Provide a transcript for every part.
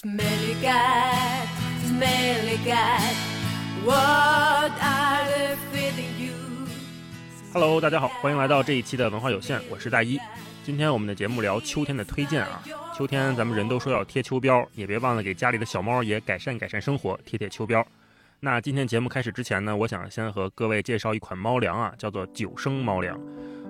Smelly cat, smelly cat, what are feeding you? Hello，大家好，欢迎来到这一期的文化有限，我是大一。今天我们的节目聊秋天的推荐啊，秋天咱们人都说要贴秋膘，也别忘了给家里的小猫也改善改善生活，贴贴秋膘。那今天节目开始之前呢，我想先和各位介绍一款猫粮啊，叫做九生猫粮。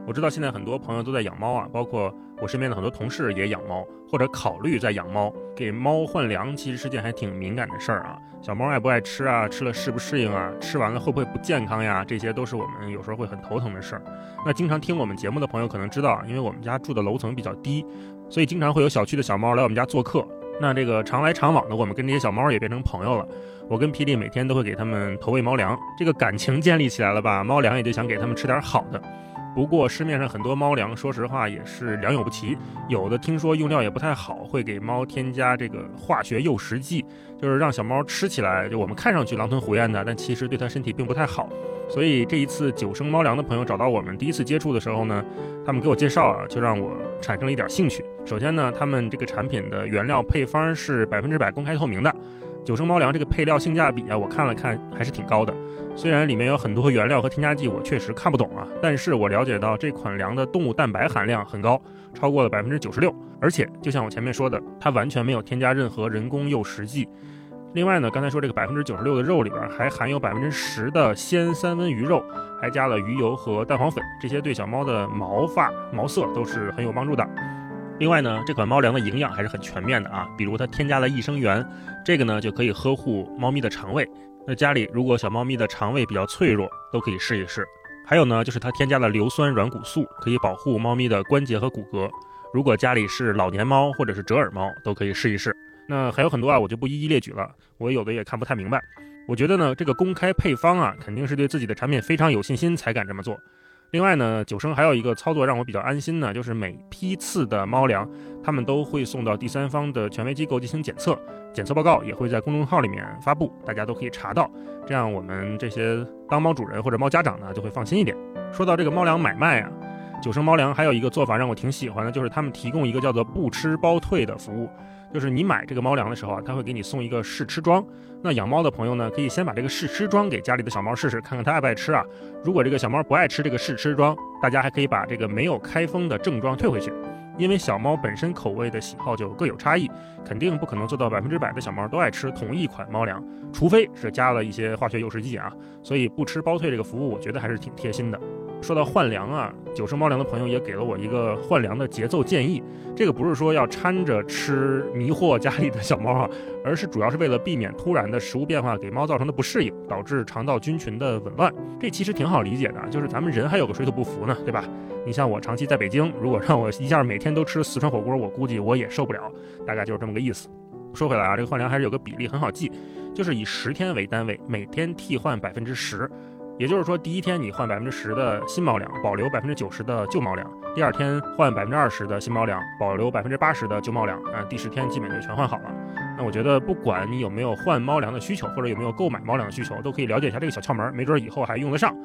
我知道现在很多朋友都在养猫啊，包括我身边的很多同事也养猫，或者考虑在养猫。给猫换粮其实是件还挺敏感的事儿啊。小猫爱不爱吃啊？吃了适不适应啊？吃完了会不会不健康呀？这些都是我们有时候会很头疼的事儿。那经常听我们节目的朋友可能知道啊，因为我们家住的楼层比较低，所以经常会有小区的小猫来我们家做客。那这个常来常往的，我们跟这些小猫也变成朋友了。我跟霹雳每天都会给它们投喂猫粮，这个感情建立起来了吧？猫粮也就想给它们吃点好的。不过市面上很多猫粮，说实话也是良莠不齐，有的听说用料也不太好，会给猫添加这个化学诱食剂，就是让小猫吃起来就我们看上去狼吞虎咽的，但其实对它身体并不太好。所以这一次九生猫粮的朋友找到我们第一次接触的时候呢，他们给我介绍啊，就让我产生了一点兴趣。首先呢，他们这个产品的原料配方是百分之百公开透明的。九生猫粮这个配料性价比啊，我看了看还是挺高的。虽然里面有很多原料和添加剂，我确实看不懂啊，但是我了解到这款粮的动物蛋白含量很高，超过了百分之九十六。而且就像我前面说的，它完全没有添加任何人工诱食剂。另外呢，刚才说这个百分之九十六的肉里边还含有百分之十的鲜三文鱼肉，还加了鱼油和蛋黄粉，这些对小猫的毛发毛色都是很有帮助的。另外呢，这款猫粮的营养还是很全面的啊，比如它添加了益生元，这个呢就可以呵护猫咪的肠胃。那家里如果小猫咪的肠胃比较脆弱，都可以试一试。还有呢，就是它添加了硫酸软骨素，可以保护猫咪的关节和骨骼。如果家里是老年猫或者是折耳猫，都可以试一试。那还有很多啊，我就不一一列举了，我有的也看不太明白。我觉得呢，这个公开配方啊，肯定是对自己的产品非常有信心才敢这么做。另外呢，九生还有一个操作让我比较安心呢，就是每批次的猫粮，他们都会送到第三方的权威机构进行检测，检测报告也会在公众号里面发布，大家都可以查到，这样我们这些当猫主人或者猫家长呢就会放心一点。说到这个猫粮买卖啊，九生猫粮还有一个做法让我挺喜欢的，就是他们提供一个叫做不吃包退的服务。就是你买这个猫粮的时候啊，他会给你送一个试吃装。那养猫的朋友呢，可以先把这个试吃装给家里的小猫试试，看看它爱不爱吃啊。如果这个小猫不爱吃这个试吃装，大家还可以把这个没有开封的正装退回去。因为小猫本身口味的喜好就各有差异，肯定不可能做到百分之百的小猫都爱吃同一款猫粮，除非是加了一些化学诱食剂啊。所以不吃包退这个服务，我觉得还是挺贴心的。说到换粮啊，九生猫粮的朋友也给了我一个换粮的节奏建议。这个不是说要掺着吃迷惑家里的小猫啊，而是主要是为了避免突然的食物变化给猫造成的不适应，导致肠道菌群的紊乱。这其实挺好理解的，就是咱们人还有个水土不服呢，对吧？你像我长期在北京，如果让我一下每天都吃四川火锅，我估计我也受不了。大概就是这么个意思。说回来啊，这个换粮还是有个比例很好记，就是以十天为单位，每天替换百分之十。也就是说，第一天你换百分之十的新猫粮，保留百分之九十的旧猫粮；第二天换百分之二十的新猫粮，保留百分之八十的旧猫粮。啊，第十天基本就全换好了。那我觉得，不管你有没有换猫粮的需求，或者有没有购买猫粮的需求，都可以了解一下这个小窍门，没准以后还用得上。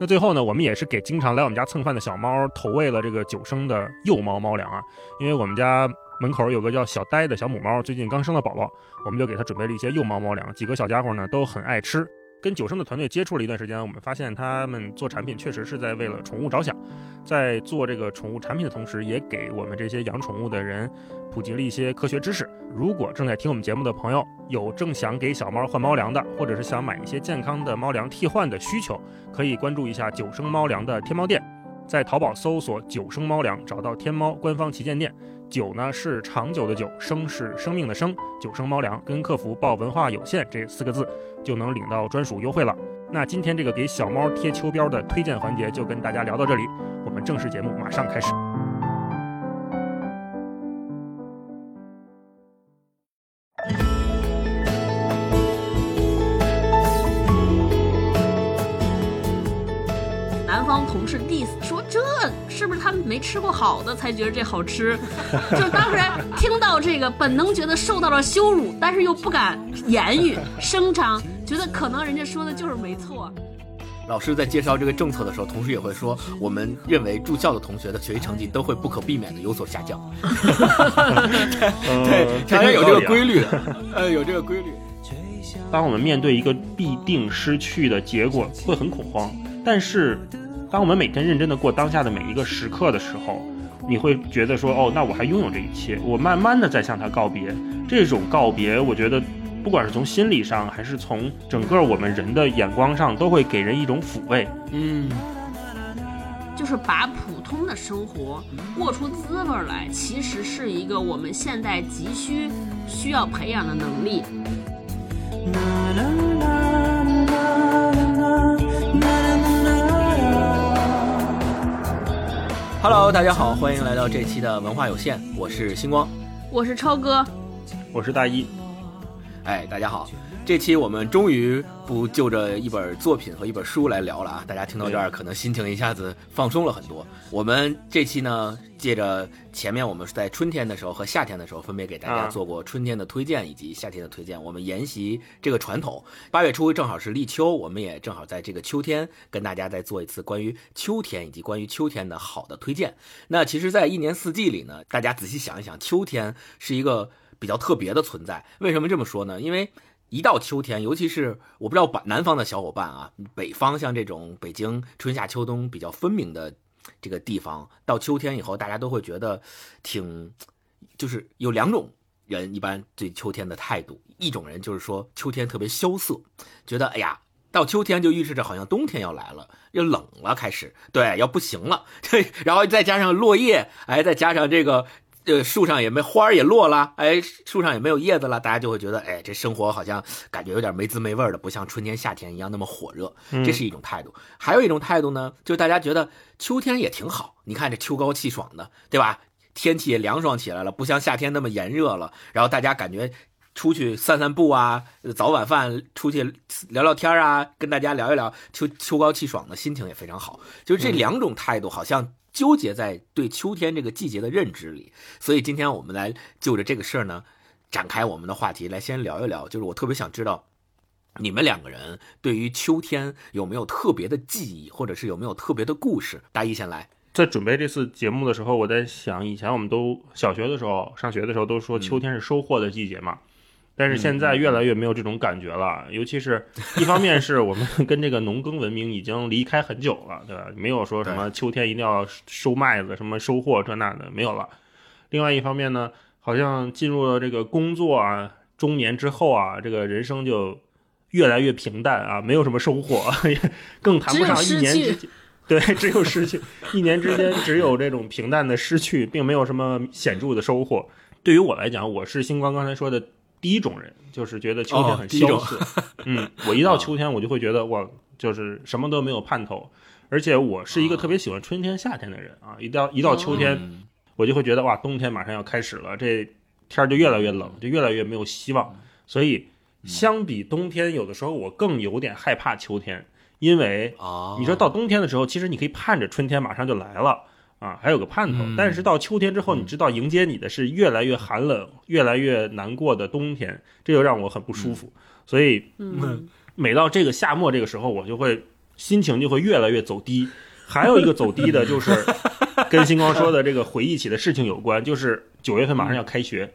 那最后呢，我们也是给经常来我们家蹭饭的小猫投喂了这个九升的幼猫猫粮啊，因为我们家门口有个叫小呆的小母猫，最近刚生了宝宝，我们就给它准备了一些幼猫猫粮，几个小家伙呢都很爱吃。跟九生的团队接触了一段时间，我们发现他们做产品确实是在为了宠物着想，在做这个宠物产品的同时，也给我们这些养宠物的人普及了一些科学知识。如果正在听我们节目的朋友有正想给小猫换猫粮的，或者是想买一些健康的猫粮替换的需求，可以关注一下九生猫粮的天猫店，在淘宝搜索“九生猫粮”，找到天猫官方旗舰店。九呢是长久的九，生是生命的生，九生猫粮跟客服报“文化有限”这四个字，就能领到专属优惠了。那今天这个给小猫贴秋膘的推荐环节就跟大家聊到这里，我们正式节目马上开始。南方同事 diss 说这是不是他们没吃过好的才觉得这好吃？就当时听到这个，本能觉得受到了羞辱，但是又不敢言语声张，觉得可能人家说的就是没错。老师在介绍这个政策的时候，同时也会说，我们认为住校的同学的学习成绩都会不可避免的有所下降。对，好像有这个规律的，呃，有这个规律。当我们面对一个必定失去的结果，会很恐慌。但是，当我们每天认真的过当下的每一个时刻的时候，你会觉得说，哦，那我还拥有这一切，我慢慢的在向他告别。这种告别，我觉得，不管是从心理上，还是从整个我们人的眼光上，都会给人一种抚慰。嗯，就是把普通的生活过出滋味来，其实是一个我们现在急需需要培养的能力。Hello，大家好，欢迎来到这期的文化有限，我是星光。我是超哥，我是大一，哎，大家好，这期我们终于不就着一本作品和一本书来聊了啊！大家听到这儿，可能心情一下子放松了很多。我们这期呢，借着前面我们是在春天的时候和夏天的时候分别给大家啊做过春天的推荐以及夏天的推荐，我们沿袭这个传统。八月初正好是立秋，我们也正好在这个秋天跟大家再做一次关于秋天以及关于秋天的好的推荐。那其实，在一年四季里呢，大家仔细想一想，秋天是一个比较特别的存在。为什么这么说呢？因为一到秋天，尤其是我不知道北南方的小伙伴啊，北方像这种北京春夏秋冬比较分明的这个地方，到秋天以后，大家都会觉得挺，就是有两种人一般对秋天的态度，一种人就是说秋天特别萧瑟，觉得哎呀。到秋天就预示着好像冬天要来了，要冷了，开始对，要不行了，对，然后再加上落叶，哎，再加上这个呃，树上也没花儿也落了，哎，树上也没有叶子了，大家就会觉得，哎，这生活好像感觉有点没滋没味的，不像春天、夏天一样那么火热。这是一种态度。还有一种态度呢，就是大家觉得秋天也挺好，你看这秋高气爽的，对吧？天气也凉爽起来了，不像夏天那么炎热了。然后大家感觉出去散散步啊，早晚饭出去聊聊天啊，跟大家聊一聊，秋秋高气爽的心情也非常好。就是这两种态度好像纠结在对秋天这个季节的认知里。所以今天我们来就着这个事儿呢，展开我们的话题，来先聊一聊。就是我特别想知道。你们两个人对于秋天有没有特别的记忆，或者是有没有特别的故事？大一先来。在准备这次节目的时候，我在想，以前我们都小学的时候上学的时候都说秋天是收获的季节嘛，但是现在越来越没有这种感觉了。尤其是一方面是我们 跟这个农耕文明已经离开很久了，对吧？没有说什么秋天一定要收麦子、什么收获这那的没有了。另外一方面呢，好像进入了这个工作啊中年之后啊，这个人生就越来越平淡啊，没有什么收获，也更谈不上一年之间。对，只有失去，一年之间只有这种平淡的失去，并没有什么显著的收获。对于我来讲，我是星光刚才说的第一种人，就是觉得秋天很萧瑟。嗯，我一到秋天，我就会觉得我，就是什么都没有盼头。而且我是一个特别喜欢春天、夏天的人啊，一到一到秋天，嗯我就会觉得哇，冬天马上要开始了，这天儿就越来越冷，就越来越没有希望。所以，相比冬天，有的时候我更有点害怕秋天，因为哦，你说到冬天的时候，其实你可以盼着春天马上就来了啊，还有个盼头。嗯但是到秋天之后，你知道迎接你的是越来越寒冷、越来越难过的冬天，这就让我很不舒服。所以嗯，每到这个夏末这个时候，我就会心情就会越来越走低。还有一个走低的，就是 跟星光说的这个回忆起的事情有关，就是九月份马上要开学，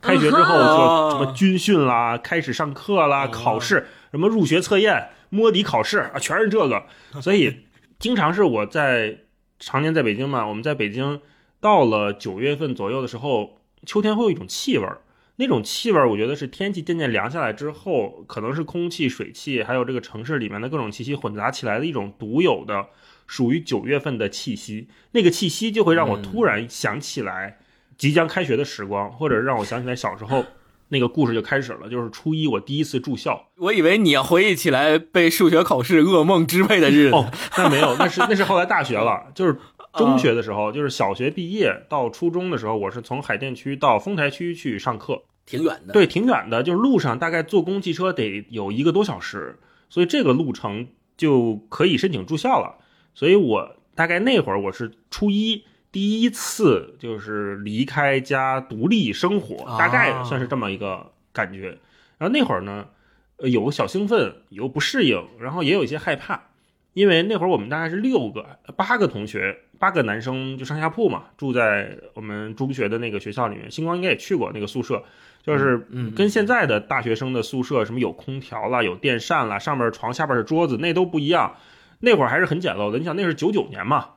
开学之后就什么军训啦，开始上课啦，考试，什么入学测验、摸底考试啊，全是这个。所以经常是我在常年在北京嘛，我们在北京到了九月份左右的时候，秋天会有一种气味儿。那种气味儿，我觉得是天气渐渐凉下来之后，可能是空气、水汽，还有这个城市里面的各种气息混杂起来的一种独有的、属于九月份的气息。那个气息就会让我突然想起来即将开学的时光，或者让我想起来小时候那个故事就开始了，就是初一我第一次住校。我以为你要回忆起来被数学考试噩梦支配的日子。哦，那没有，那是那是后来大学了，就是中学的时候，就是小学毕业到初中的时候，我是从海淀区到丰台区去上课。挺远的。对，挺远的，就是路上大概坐公汽车得有一个多小时，所以这个路程就可以申请住校了。所以我大概那会儿我是初一第一次就是离开家独立生活，大概算是这么一个感觉。然后那会儿呢，呃，有个小兴奋，有不适应，然后也有一些害怕。因为那会儿我们大概是六个、八个同学，八个男生就上下铺嘛，住在我们中学的那个学校里面。星光应该也去过那个宿舍，就是嗯跟现在的大学生的宿舍什么有空调啦、有电扇啦，上面床，下边是桌子，那都不一样。那会儿还是很简陋的，你想那是九九年嘛，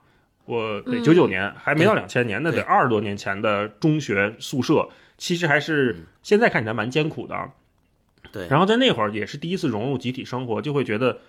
我对嗯九九年还没到两千年，那得二十多年前的中学宿舍，其实还是现在看起来蛮艰苦的啊。对，然后在那会儿也是第一次融入集体生活，就会觉得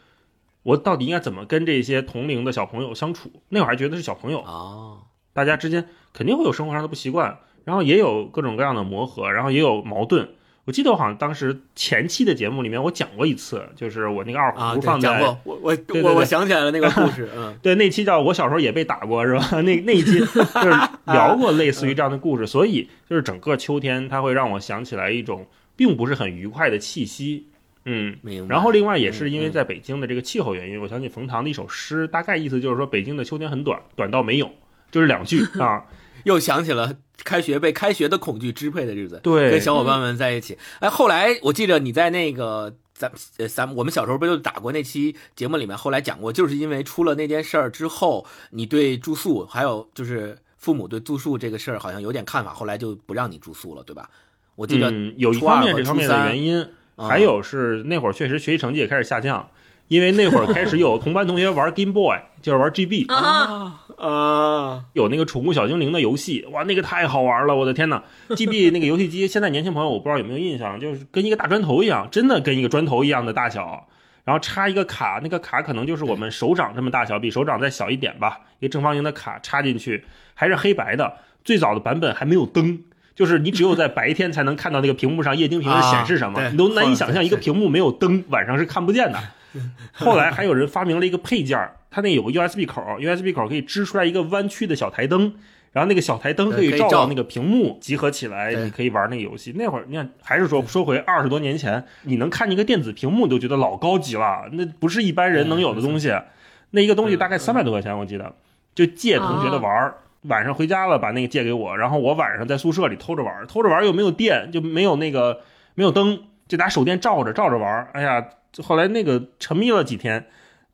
我到底应该怎么跟这些同龄的小朋友相处？那会儿还觉得是小朋友，哦，大家之间肯定会有生活上的不习惯，然后也有各种各样的磨合，然后也有矛盾。我记得我好像当时前期的节目里面我讲过一次，就是我那个二啊，胡放在、我我我我想起来了那个故事，嗯，对，那期叫我小时候也被打过，是吧？那那一期就是聊过类似于这样的故事，所以就是整个秋天，它会让我想起来一种并不是很愉快的气息。嗯，明白。然后另外也是因为嗯在北京的这个气候原因，我想起冯唐的一首诗，大概意思就是说北京的秋天很短，短到没有，就是两句 啊。又想起了开学被开学的恐惧支配的日子，对跟小伙伴们在一起。哎，后来我记得你在那个咱呃咱我们小时候不就打过那期节目里面，后来讲过，就是因为出了那件事儿之后，你对住宿还有就是父母对住宿这个事儿好像有点看法，后来就不让你住宿了，对吧？我记得嗯，有一方面和这方面的原因，啊还有是那会儿确实学习成绩也开始下降，因为那会儿开始有同班同学玩 Game Boy，就是玩 GB，啊，啊，有那个宠物小精灵的游戏，哇，那个太好玩了，我的天呐 g b 那个游戏机，现在年轻朋友我不知道有没有印象，就是跟一个大砖头一样，真的跟一个砖头一样的大小，然后插一个卡，那个卡可能就是我们手掌这么大小，比手掌再小一点吧，一个正方形的卡插进去，还是黑白的，最早的版本还没有灯。就是你只有在白天才能看到那个屏幕上液晶屏是显示什么，啊你都难以想象一个屏幕没有灯，晚上是看不见的。后来还有人发明了一个配件儿，它那有个 USB 口，USB 口可以支出来一个弯曲的小台灯，然后那个小台灯可以照照到那个屏幕，集合起来，你可以玩那个游戏。那会儿你看，还是说说回二十多年前，你能看见一个电子屏幕，你都觉得老高级了，那不是一般人能有的东西。那一个东西大概三百多块钱，我记得，就借同学的玩儿。晚上回家了，把那个借给我，然后我晚上在宿舍里偷着玩儿，偷着玩儿又没有电，就没有那个没有灯，就拿手电照着照着玩儿。哎呀，后来那个沉迷了几天，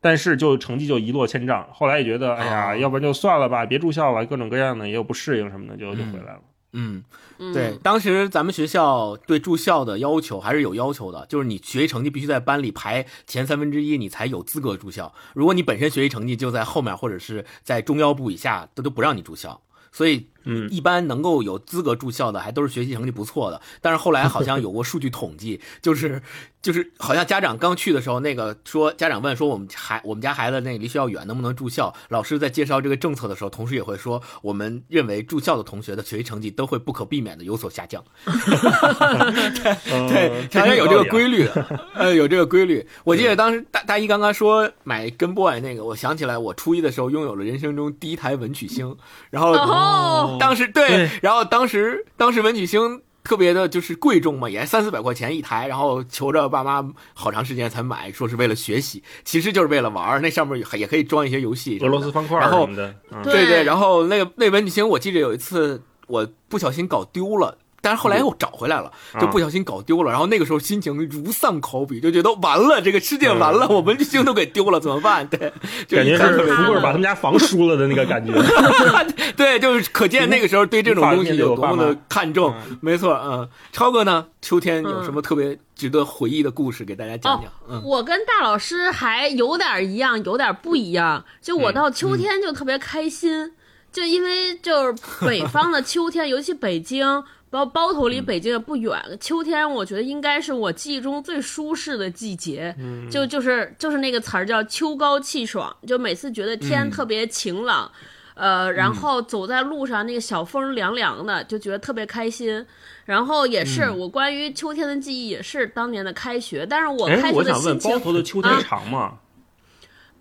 但是就成绩就一落千丈。后来也觉得，哎呀，哦要不然就算了吧，别住校了，各种各样的也有不适应什么的，就就回来了。嗯，嗯对，，当时咱们学校对住校的要求还是有要求的，就是你学习成绩必须在班里排前三分之一，你才有资格住校。如果你本身学习成绩就在后面或者是在中腰部以下，都都不让你住校。所以，嗯一般能够有资格住校的，还都是学习成绩不错的。但是后来好像有过数据统计，就是就是好像家长刚去的时候，那个说家长问说我们孩我们家孩子那离学校远，能不能住校？老师在介绍这个政策的时候，同时也会说，我们认为住校的同学的学习成绩都会不可避免的有所下降。对，好像有这个规律的，呃，有这个规律。我记得当时大大一刚刚说买跟 boy 那个，我想起来，我初一的时候拥有了人生中第一台文曲星，然后哦，当时对对，然后当时当时文曲星特别的就是贵重嘛，也三四百块钱一台，然后求着爸妈好长时间才买，说是为了学习，其实就是为了玩儿。那上面也也可以装一些游戏俄，罗斯方块然后什么的，对对，然后那个那文曲星，我记得有一次我不小心搞丢了。但是后来又找回来了，啊就不小心搞丢了。然后那个时候心情如丧考妣，就觉得完了，这个世界完了，我文曲星都给丢了，怎么办？对，就感觉是富贵把他们家房输了的那个感觉。对，就是可见那个时候对这种东西有多么的看重。嗯没错，嗯，超哥呢？秋天有嗯什么特别值得回忆的故事给大家讲讲？嗯，我跟大老师还有点一样，有点不一样。就我嗯到秋天就特别开心，就因为就是北方的秋天，尤其北京，包包头离北京也不远，秋天我觉得应该是我记忆中最舒适的季节。就就是就是那个词儿叫秋高气爽，就每次觉得天嗯特别晴朗。呃，然后走在路上，那个小风凉凉的，就觉得特别开心。然后也是、嗯我关于秋天的记忆，也是当年的开学，但是我哎开，学的我想问，包头的秋天啊长吗？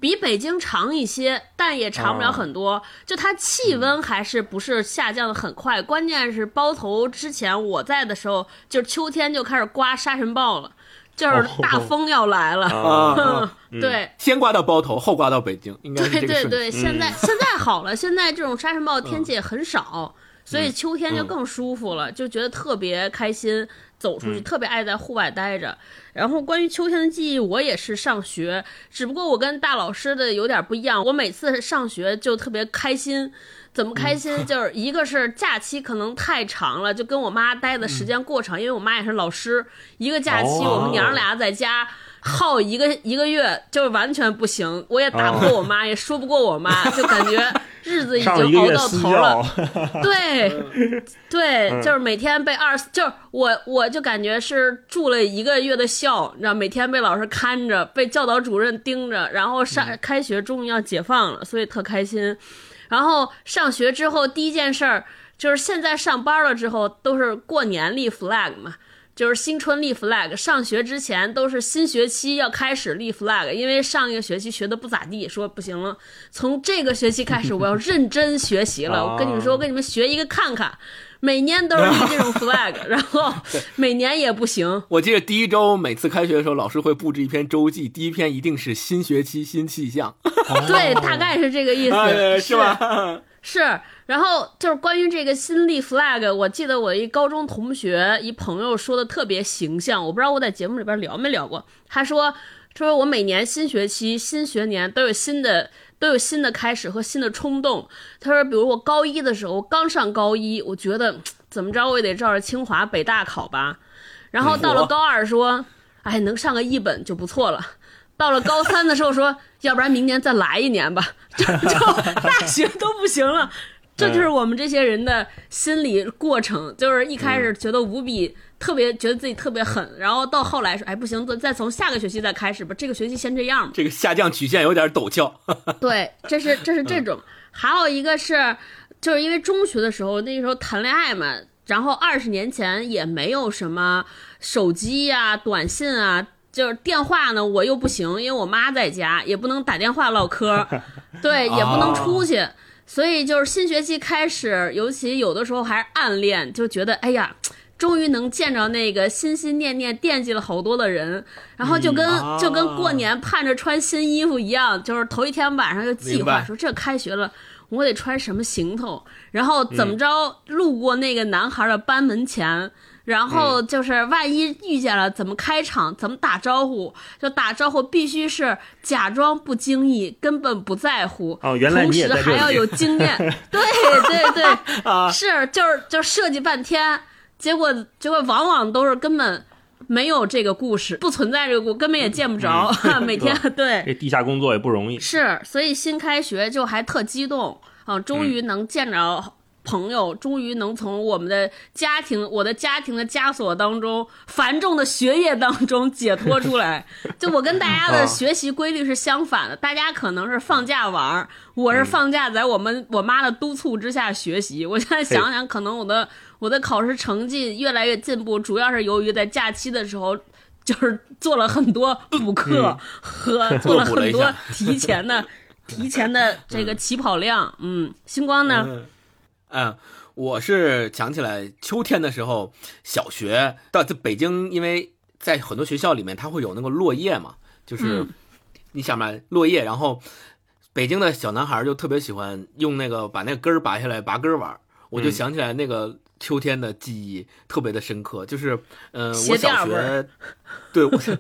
比北京长一些，但也长不了很多。就它气温还是不是下降的很快，关键是包头之前我在的时候，就是秋天就开始刮沙尘暴了，就是大风要来了。啊，啊 对。先刮到包头，后刮到北京，应该是对。对对，现在现在好了，现在这种沙尘暴天气也很少，所以秋天就更舒服了，就觉得特别开心。走出去，嗯特别爱在户外待着。然后关于秋天的记忆，我也是上学，只不过我跟大老师的有点不一样。我每次上学就特别开心，怎么开心？就是一个是假期可能太长了，就跟我妈待的时间过长，因为我妈也是老师，一个假期哦我们娘俩在家。耗一个一个月就是完全不行，我也打不过我妈，也说不过我妈，就感觉日子已经熬到头了。对，对，嗯就是每天被二，就是我，我就感觉是住了一个月的校，你知道，每天被老师看着，被教导主任盯着，然后上嗯开学终于要解放了，所以特开心。然后上学之后第一件事儿就是现在上班了之后都是过年立 flag 嘛。就是新春立 flag，上学之前都是新学期要开始立 flag，因为上一个学期学的不咋地，说不行了，从这个学期开始我要认真学习了。我跟你们说，我跟你们学一个看看，每年都是立这种 flag，然后每年也不行。我记得第一周每次开学的时候，老师会布置一篇周记，第一篇一定是新学期新气象，对，大概是这个意思，哎是吧？是，然后就是关于这个新立 flag，我记得我一高中同学一朋友说的特别形象，我不知道我在节目里边聊没聊过。他说，说我每年新学期、新学年都有新的都有新的开始和新的冲动。他说，比如我高一的时候，刚上高一，我觉得怎么着我也得照着清华、北大考吧。然后到了高二说，哎，能上个一本就不错了。到了高三的时候说，要不然明年再来一年吧，就就大学都不行了。这就是我们这些人的心理过程，就是一开始觉得无比特别，觉得自己特别狠，然后到后来说，哎，不行，再再从下个学期再开始吧，这个学期先这样吧。这个下降曲线有点陡峭。对，这是这是这种，还有一个是，就是因为中学的时候那时候谈恋爱嘛，然后二十年前也没有什么手机呀、短信啊，就是电话呢我又不行，因为我妈在家，也不能打电话唠嗑，对，也不能出去。所以就是新学期开始，尤其有的时候还是暗恋，就觉得哎呀，终于能见着那个心心念念、惦记了好多的人，然后就跟、嗯。就跟过年盼着穿新衣服一样，就是头一天晚上就计划说这开学了。我得穿什么行头，然后怎么着路过那个男孩的班门前，然后就是万一遇见了，怎么开场，怎么打招呼？就打招呼必须是假装不经意，根本不在乎。哦原来你也同时还要有经验。对 对对，是就是就设计半天，结果结果往往都是根本没有这个故事，不存在这个故，根本也见不着。每天对这地下工作也不容易。是，所以新开学就还特激动啊，终于能见着朋友，终于能从我们的家庭、我的家庭的枷锁当中、繁重的学业当中解脱出来。就我跟大家的学习规律是相反的，大家可能是放假玩儿，我是放假在我们我妈的督促之下学习。我现在想想，可能我的我的考试成绩越来越进步，主要是由于在假期的时候。就是做了很多补课和做了很多提前的提前的这个起跑量，嗯，星光呢？嗯，嗯，我是想起来秋天的时候，小学到在北京，因为在很多学校里面，它会有那个落叶嘛，就是、嗯你想嘛，落叶，然后北京的小男孩就特别喜欢用那个把那个根儿拔下来拔根儿玩儿，我就嗯想起来那个。秋天的记忆特别的深刻，就是，嗯、鞋我小学，对我小，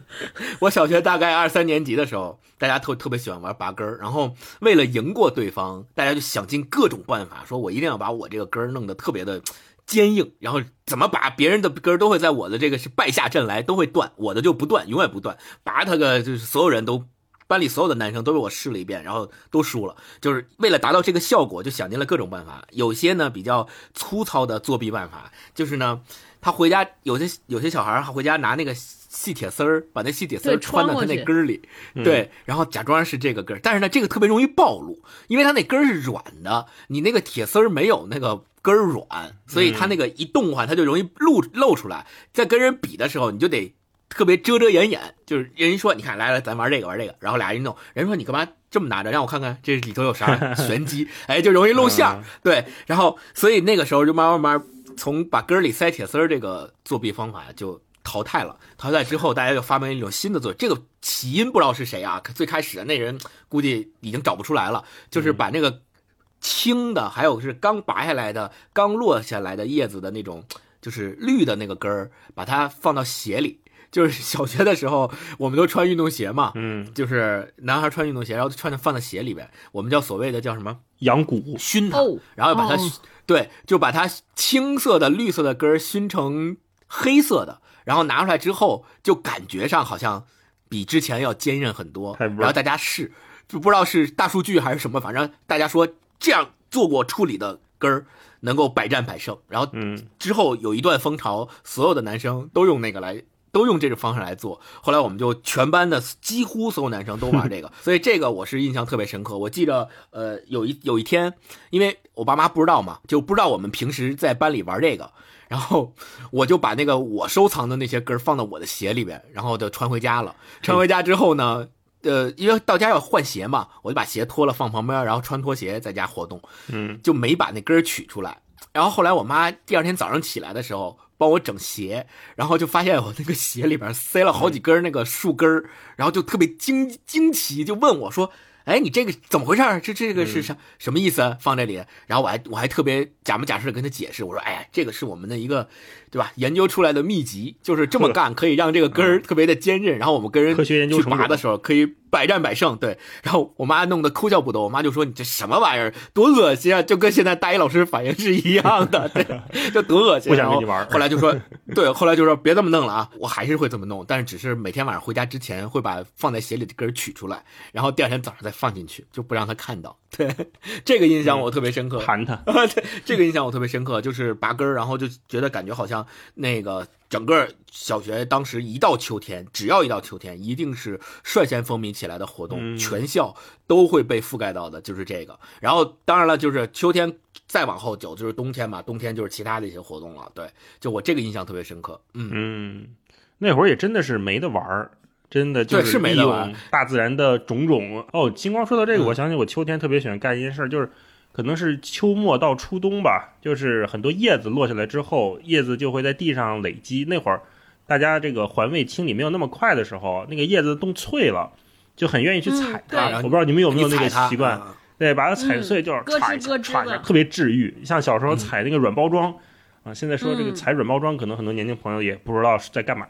我小学大概二三年级的时候，大家特特别喜欢玩拔根儿，然后为了赢过对方，大家就想尽各种办法，说我一定要把我这个根儿弄得特别的坚硬，然后怎么拔，别人的根儿都会在我的这个是败下阵来，都会断，我的就不断，永远不断，拔它个就是所有人都。班里所有的男生都被我试了一遍，然后都输了。就是为了达到这个效果，就想尽了各种办法。有些呢比较粗糙的作弊办法，就是呢，他回家有些有些小孩儿回家拿那个细铁丝儿，把那细铁丝儿穿到他那根儿里，嗯对，然后假装是这个根儿。但是呢，这个特别容易暴露，因为它那根儿是软的，你那个铁丝儿没有那个根儿软，所以它那个一动的话，它就容易露露出来。在跟人比的时候，你就得特别遮遮掩掩，就是人家说，你看，来来，咱玩这个玩这个，然后俩人弄，人说你干嘛这么拿着，让我看看这里头有啥玄机，哎，就容易露馅对，然后所以那个时候就慢慢慢慢从把根儿里塞铁丝儿这个作弊方法就淘汰了。淘汰之后，大家就发明了一种新的作弊，这个起因不知道是谁啊，最开始的那人估计已经找不出来了，就是把那个青的，还有是刚拔下来的、刚落下来的叶子的那种就是绿的那个根儿，把它放到鞋里。就是小学的时候，我们都穿运动鞋嘛，嗯，就是男孩穿运动鞋，然后穿着放在鞋里边，我们叫所谓的叫什么养骨，熏它，哦然后把它、哦对，就把它青色的、绿色的根儿熏成黑色的，然后拿出来之后，就感觉上好像比之前要坚韧很多。然后大家试，就不知道是大数据还是什么，反正大家说这样做过处理的根儿能够百战百胜。然后嗯，之后有一段风潮，所有的男生都用那个来。都用这种方式来做，后来我们就全班的几乎所有男生都玩这个，所以这个我是印象特别深刻。我记得，呃，有一有一天，因为我爸妈不知道嘛，就不知道我们平时在班里玩这个，然后我就把那个我收藏的那些歌放到我的鞋里边，然后就穿回家了。穿回家之后呢，呃，因为到家要换鞋嘛，我就把鞋脱了放旁边，然后穿拖鞋在家活动，嗯，就没把那根取出来。然后后来我妈第二天早上起来的时候帮我整鞋，然后就发现我那个鞋里边塞了好几根那个树根儿，然后就特别惊惊奇，就问我说：“哎，你这个怎么回事？这这个是什什么意思？放这里？”然后我还我还特别假模假式的跟他解释，我说：“哎呀，这个是我们的一个，对吧？研究出来的秘籍，就是这么干可以让这个根儿特别的坚韧，然后我们跟人去拔的时候可以百战百胜。”对，然后我妈弄得哭笑不得，我妈就说：“你这什么玩意儿？多恶心啊！就跟现在大一老师反应是一样的，对，就多恶心。”不想跟你玩后后来就说，对，后来就说别这么弄了啊，我还是会这么弄，但是只是每天晚上回家之前会把放在鞋里的根儿取出来，然后第二天早上再放进去，就不让他看到。对，这个印象我特别深刻。盘它，对，这个印象我特别深刻，就是拔根儿，然后就觉得感觉好像那个整个小学当时一到秋天，只要一到秋天，一定是率先风靡起来的活动，嗯全校都会被覆盖到的，就是这个。然后当然了，就是秋天再往后走就是冬天嘛，冬天就是其他的一些活动了。对，就我这个印象特别深刻。嗯，嗯，那会儿也真的是没得玩儿，真的就是没利用大自然的种种。哦，金光说到这个，嗯我想起我秋天特别喜欢干一件事儿，就是可能是秋末到初冬吧，就是很多叶子落下来之后，叶子就会在地上累积。那会儿大家这个环卫清理没有那么快的时候，那个叶子冻脆了。就很愿意去嗯踩它，对我不知道你们有没有那个习惯，嗯对，把它踩碎就是咯歘一下，吱咯吱歘一下，特别治愈。像小时候嗯踩那个软包装啊，现在说这个嗯踩软包装，可能很多年轻朋友也不知道是在干嘛。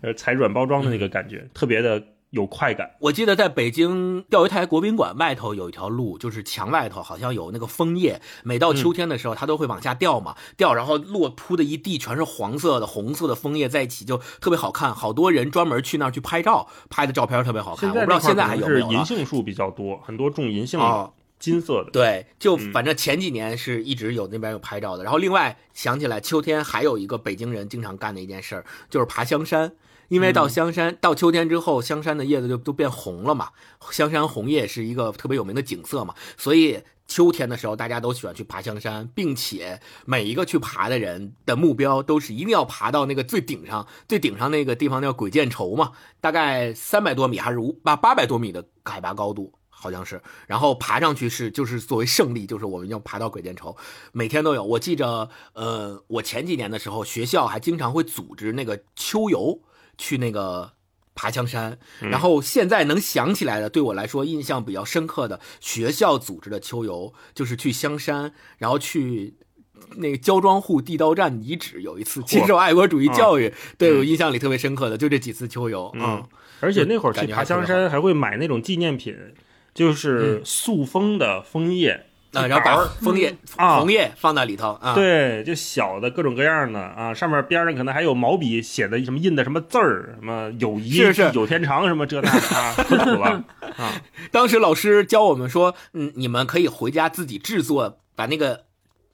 呃，踩软包装的那个感觉，特别的有快感。我记得在北京钓鱼台国宾馆外头有一条路，就是墙外头好像有那个枫叶，每到秋天的时候，它都会往下掉嘛，掉，然后落铺的一地全是黄色的、红色的枫叶在一起，就特别好看。好多人专门去那儿去拍照，拍的照片特别好看。现在我不知道现在还有没有了。银杏树比较多，很多种银杏哦，金色的。对，就嗯反正前几年是一直有那边有拍照的。然后另外想起来，秋天还有一个北京人经常干的一件事儿，就是爬香山。因为到香山、到秋天之后，香山的叶子就都变红了嘛，香山红叶是一个特别有名的景色嘛，所以秋天的时候大家都喜欢去爬香山，并且每一个去爬的人的目标都是一定要爬到那个最顶上，最顶上那个地方叫鬼见愁嘛，大概三百多米还是五八八百多米的海拔高度。好像是，然后爬上去是就是作为胜利，就是我们要爬到鬼见愁，每天都有。我记着，呃，我前几年的时候，学校还经常会组织那个秋游，去那个爬香山。然后现在能想起来的，对我来说印象比较深刻的学校组织的秋游，就是去香山，然后去。那个焦庄户地道战遗址有一次接受爱国主义教育，对我印象里特别深刻的就这几次秋游，嗯，而且那会儿去爬香山还会买那种纪念品，就是塑封的枫叶啊，然后把枫叶、啊。红叶放在里头啊，对，就小的各种各样的啊，上面边上可能还有毛笔写的什么印的什么字儿，什么友谊是是。有天长什么这那的啊，不土了啊。当时老师教我们说，嗯，你们可以回家自己制作，把那个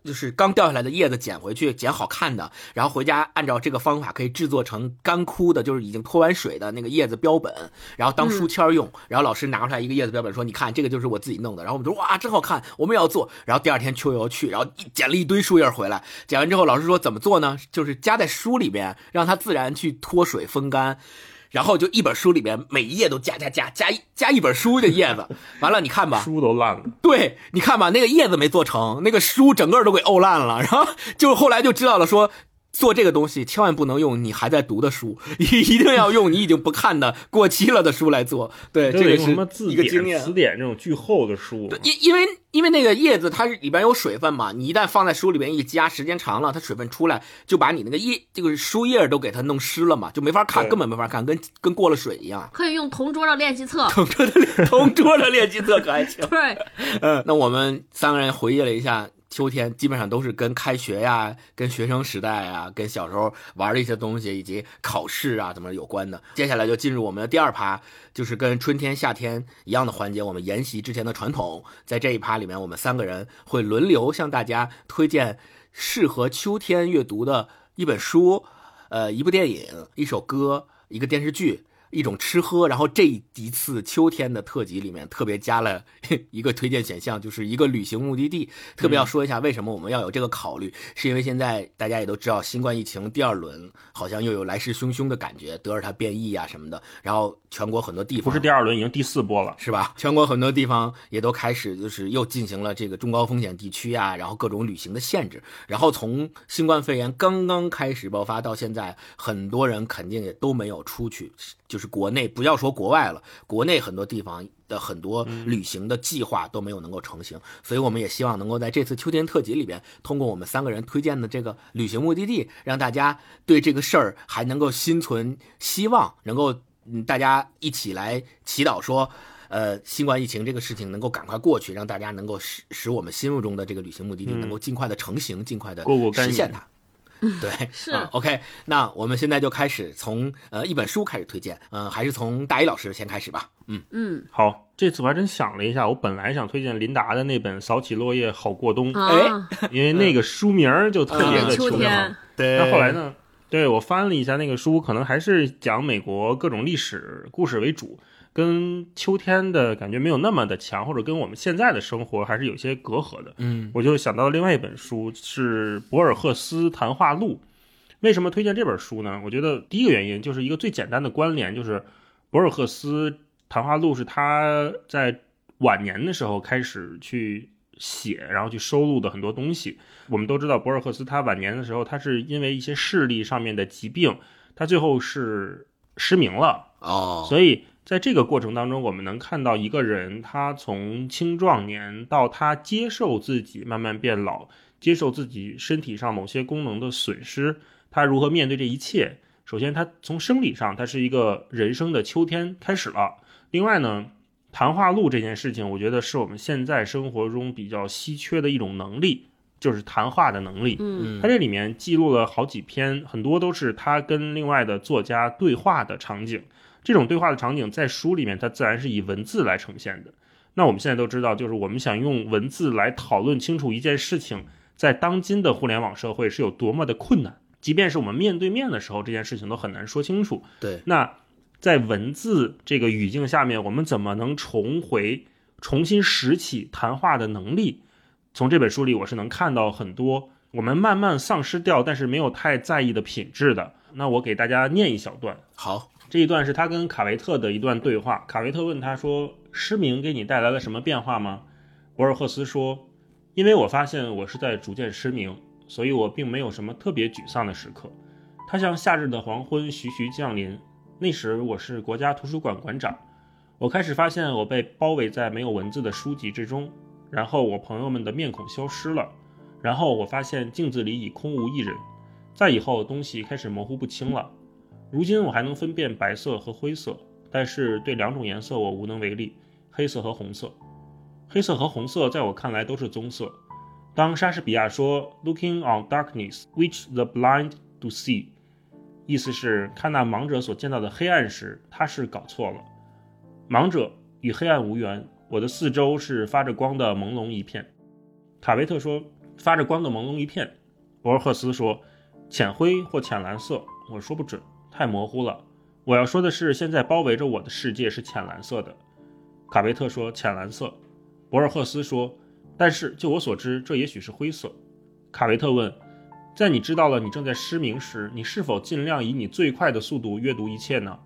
就是刚掉下来的叶子捡回去，捡好看的，然后回家按照这个方法可以制作成干枯的，就是已经脱完水的那个叶子标本，然后当书签用。然后老师拿出来一个叶子标本，说：“你看，这个就是我自己弄的。”然后我们说：“哇，真好看，我们也要做。”然后第二天秋游去，然后捡了一堆树叶回来，捡完之后，老师说怎么做呢？就是夹在书里边，让它自然去脱水风干。然后就一本书里面每一页都加加加加一加一本书的叶子，完了你看吧，书都烂了，对，你看吧，那个叶子没做成，那个书整个都给沤烂了。然后就后来就知道了说，做这个东西千万不能用你还在读的书，一一定要用你已经不看的过期了的书来做。对，这个什么是一个经验。词典这种巨厚的书，对，因因为因为那个叶子它里边有水分嘛，你一旦放在书里边一加，时间长了，它水分出来就把你那个叶这个书叶都给它弄湿了嘛，就没法看，根本没法看，跟跟过了水一样。可以用同桌的练习册，同桌的同桌的练习册可还行。对，嗯，那我们三个人回忆了一下。秋天基本上都是跟开学呀、跟学生时代啊、跟小时候玩的一些东西以及考试啊怎么有关的。接下来就进入我们的第二趴，就是跟春天、夏天一样的环节，我们沿袭之前的传统，在这一趴里面，我们三个人会轮流向大家推荐适合秋天阅读的一本书、呃一部电影、一首歌、一个电视剧。一种吃喝，然后这一次秋天的特辑里面特别加了 一个推荐选项，就是一个旅行目的地。特别要说一下，为什么我们要有这个考虑，是因为现在大家也都知道，新冠疫情第二轮好像又有来势汹汹的感觉，德尔塔变异啊什么的。然后全国很多地方不是第二轮，已经第四波了，是吧？全国很多地方也都开始就是又进行了这个中高风险地区啊，然后各种旅行的限制。然后从新冠肺炎刚刚开始爆发到现在，很多人肯定也都没有出去。就是国内不要说国外了，国内很多地方的很多旅行的计划都没有能够成型，所以我们也希望能够在这次秋天特辑里边，通过我们三个人推荐的这个旅行目的地，让大家对这个事儿还能够心存希望，能够嗯大家一起来祈祷说，呃，新冠疫情这个事情能够赶快过去，让大家能够使使我们心目中的这个旅行目的地能够尽快的成型，尽快的实现它。对，是 OK。那我们现在就开始从呃一本书开始推荐，嗯，还是从大一老师先开始吧。嗯嗯，好，这次我还真想了一下，我本来想推荐林达的那本《扫起落叶好过冬》，哎，因为那个书名就特别的秋天。对，那后来呢？对我翻了一下那个书，可能还是讲美国各种历史故事为主。跟秋天的感觉没有那么的强，或者跟我们现在的生活还是有些隔阂的。嗯，我就想到另外一本书是博尔赫斯谈话录。为什么推荐这本书呢？我觉得第一个原因就是一个最简单的关联，就是博尔赫斯谈话录是他在晚年的时候开始去写，然后去收录的很多东西。我们都知道博尔赫斯他晚年的时候，他是因为一些视力上面的疾病，他最后是失明了。哦，所以。在这个过程当中，我们能看到一个人，他从青壮年到他接受自己慢慢变老，接受自己身体上某些功能的损失，他如何面对这一切。首先，他从生理上，他是一个人生的秋天开始了。另外呢，谈话录这件事情，我觉得是我们现在生活中比较稀缺的一种能力，就是谈话的能力。嗯，他这里面记录了好几篇，很多都是他跟另外的作家对话的场景。这种对话的场景在书里面，它自然是以文字来呈现的。那我们现在都知道，就是我们想用文字来讨论清楚一件事情，在当今的互联网社会是有多么的困难。即便是我们面对面的时候，这件事情都很难说清楚。对，那在文字这个语境下面，我们怎么能重回、重新拾起谈话的能力？从这本书里，我是能看到很多我们慢慢丧失掉，但是没有太在意的品质的。那我给大家念一小段。好。这一段是他跟卡维特的一段对话。卡维特问他说：“失明给你带来了什么变化吗？”博尔赫斯说：“因为我发现我是在逐渐失明，所以我并没有什么特别沮丧的时刻。它像夏日的黄昏徐徐降临。那时我是国家图书馆馆长。我开始发现我被包围在没有文字的书籍之中，然后我朋友们的面孔消失了，然后我发现镜子里已空无一人。再以后，东西开始模糊不清了。”如今我还能分辨白色和灰色，但是对两种颜色我无能为力：黑色和红色。黑色和红色在我看来都是棕色。当莎士比亚说 “Looking on darkness, which the blind do see”，意思是看那盲者所见到的黑暗时，他是搞错了。盲者与黑暗无缘，我的四周是发着光的朦胧一片。卡维特说：“发着光的朦胧一片。”博尔赫斯说：“浅灰或浅蓝色，我说不准。”太模糊了。我要说的是，现在包围着我的世界是浅蓝色的。卡维特说：“浅蓝色。”博尔赫斯说：“但是就我所知，这也许是灰色。”卡维特问：“在你知道了你正在失明时，你是否尽量以你最快的速度阅读一切呢？”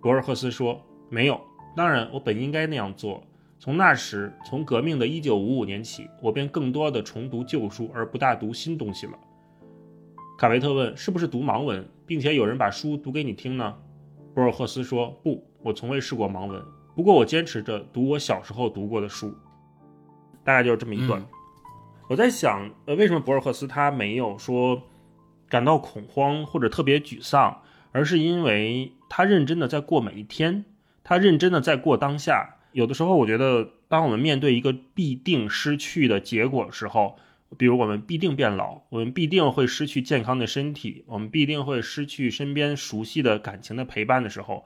博尔赫斯说：“没有。当然，我本应该那样做。从那时，从革命的1955年起，我便更多的重读旧书，而不大读新东西了。”卡维特问：“是不是读盲文，并且有人把书读给你听呢？”博尔赫斯说：“不，我从未试过盲文。不过我坚持着读我小时候读过的书。”大概就是这么一段。嗯我在想，呃，为什么博尔赫斯他没有说感到恐慌或者特别沮丧，而是因为他认真的在过每一天，他认真的在过当下。有的时候，我觉得，当我们面对一个必定失去的结果的时候，比如我们必定变老，我们必定会失去健康的身体，我们必定会失去身边熟悉的感情的陪伴的时候，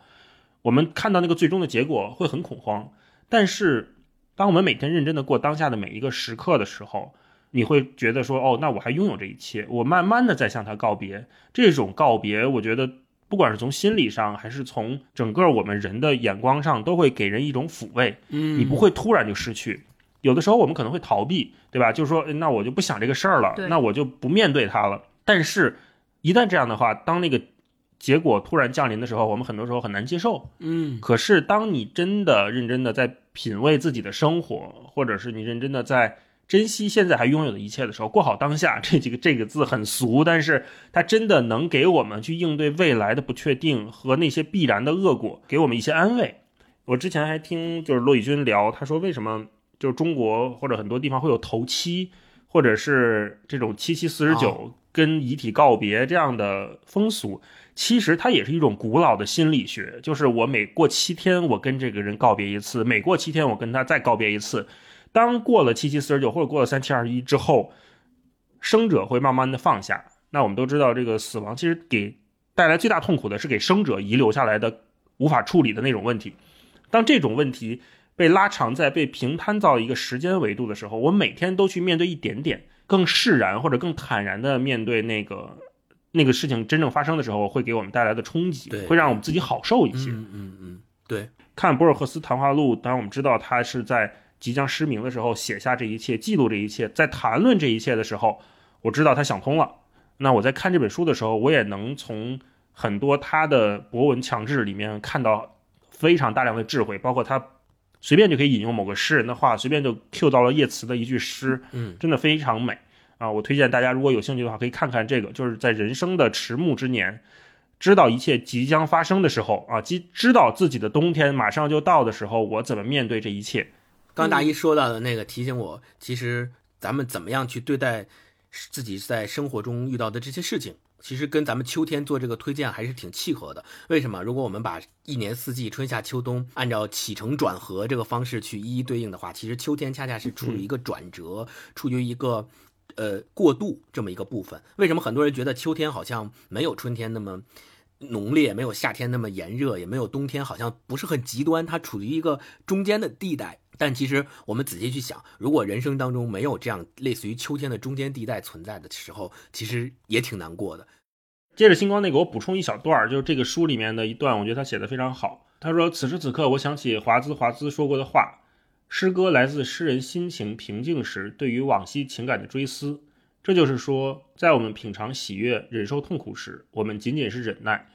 我们看到那个最终的结果会很恐慌。但是，当我们每天认真的过当下的每一个时刻的时候，你会觉得说，哦，那我还拥有这一切，我慢慢的在向他告别。这种告别，我觉得不管是从心理上，还是从整个我们人的眼光上，都会给人一种抚慰。嗯你不会突然就失去。有的时候我们可能会逃避，对吧？就是说，那我就不想这个事儿了，那我就不面对它了。但是，一旦这样的话，当那个结果突然降临的时候，我们很多时候很难接受。嗯可是，当你真的认真的在品味自己的生活，或者是你认真的在珍惜现在还拥有的一切的时候，过好当下这几个这个字很俗，但是它真的能给我们去应对未来的不确定和那些必然的恶果，给我们一些安慰。我之前还听就是骆以军聊，他说为什么就是中国或者很多地方会有头七，或者是这种七七四十九跟遗体告别这样的风俗，其实它也是一种古老的心理学，就是我每过七天我跟这个人告别一次，每过七天我跟他再告别一次。当过了七七四十九或者过了三七二十一之后，生者会慢慢的放下。那我们都知道，这个死亡其实给带来最大痛苦的是给生者遗留下来的无法处理的那种问题。当这种问题被拉长在被平摊到一个时间维度的时候，我每天都去面对一点点，更释然或者更坦然的面对那个那个事情真正发生的时候，会给我们带来的冲击，会让我们自己好受一些。嗯嗯嗯，对，看博尔赫斯谈话录，当然我们知道他是在即将失明的时候写下这一切，记录这一切，在谈论这一切的时候，我知道他想通了。那我在看这本书的时候，我也能从很多他的博文强制里面看到非常大量的智慧，包括他随便就可以引用某个诗人的话，随便就 Q 到了叶慈的一句诗，嗯，真的非常美啊！我推荐大家如果有兴趣的话，可以看看这个，就是在人生的迟暮之年。知道一切即将发生的时候啊，即知道自己的冬天马上就到的时候，我怎么面对这一切？刚大一说到的那个提醒我，其实咱们怎么样去对待自己在生活中遇到的这些事情，其实跟咱们秋天做这个推荐还是挺契合的。为什么？如果我们把一年四季春夏秋冬按照起承转合这个方式去一一对应的话，其实秋天恰恰是处于一个转折，处于一个呃过渡这么一个部分。为什么很多人觉得秋天好像没有春天那么？浓烈没有夏天那么炎热，也没有冬天好像不是很极端，它处于一个中间的地带。但其实我们仔细去想，如果人生当中没有这样类似于秋天的中间地带存在的时候，其实也挺难过的。接着星光那个，我补充一小段儿，就是这个书里面的一段，我觉得他写的非常好。他说：“此时此刻，我想起华兹华兹说过的话，诗歌来自诗人心情平静时对于往昔情感的追思。这就是说，在我们品尝喜悦、忍受痛苦时，我们仅仅是忍耐；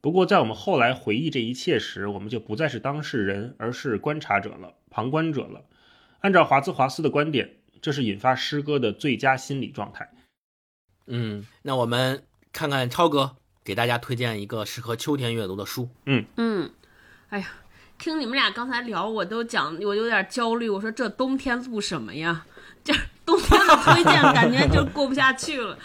不过，在我们后来回忆这一切时，我们就不再是当事人，而是观察者了、旁观者了。按照华兹华斯的观点，这是引发诗歌的最佳心理状态。嗯，那我们看看超哥给大家推荐一个适合秋天阅读的书。嗯嗯，哎呀，听你们俩刚才聊，我都讲，我有点焦虑。我说这冬天录什么呀？这冬天的推荐感觉就过不下去了。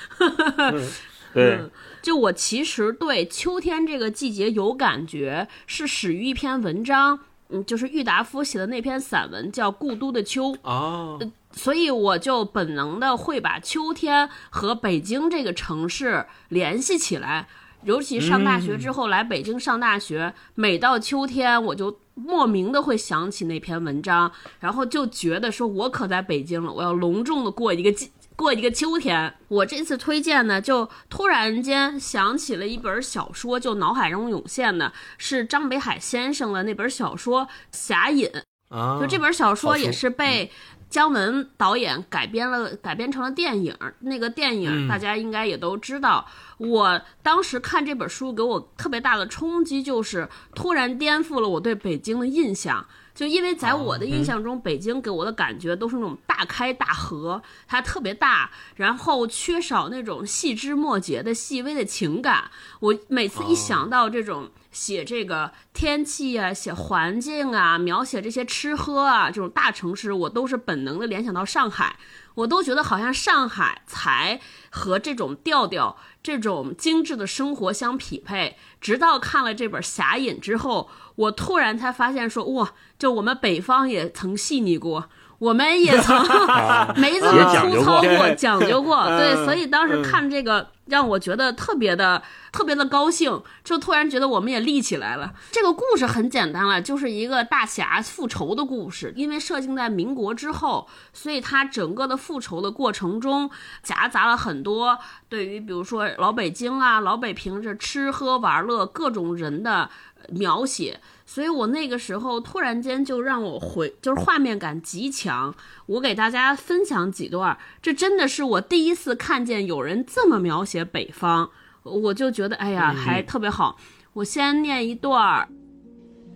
对，嗯，就我其实对秋天这个季节有感觉，是始于一篇文章，嗯，就是郁达夫写的那篇散文叫《故都的秋》。哦，所以我就本能的会把秋天和北京这个城市联系起来，尤其上大学之后来北京上大学，每到秋天我就莫名的会想起那篇文章，然后就觉得说我可在北京了，我要隆重的过一个季。过一个秋天，我这次推荐呢，就突然间想起了一本小说，就脑海中涌现的是张北海先生的那本小说《侠隐》。啊，就这本小说也是被姜文导演改编了，改编成了电影。那个电影嗯大家应该也都知道。我当时看这本书，给我特别大的冲击，就是突然颠覆了我对北京的印象。就因为在我的印象中，北京给我的感觉都是那种大开大合，它特别大，然后缺少那种细枝末节的细微的情感。我每次一想到这种写这个天气啊、写环境啊、描写这些吃喝啊这种大城市，我都是本能的联想到上海。我都觉得好像上海才和这种调调、这种精致的生活相匹配。直到看了这本《侠隐》之后，我突然才发现说，哇，就我们北方也曾细腻过。我们也曾 没这么粗糙过，讲究过，对，嗯所以当时嗯看这个让我觉得特别的、特别的高兴，就突然觉得我们也立起来了。这个故事很简单了，就是一个大侠复仇的故事。因为设定在民国之后，所以它整个的复仇的过程中夹杂了很多对于比如说老北京啊、老北平这吃喝玩乐各种人的描写。所以我那个时候突然间就让我回，就是画面感极强。我给大家分享几段，这真的是我第一次看见有人这么描写北方，我就觉得哎呀，还特别好。我先念一段儿，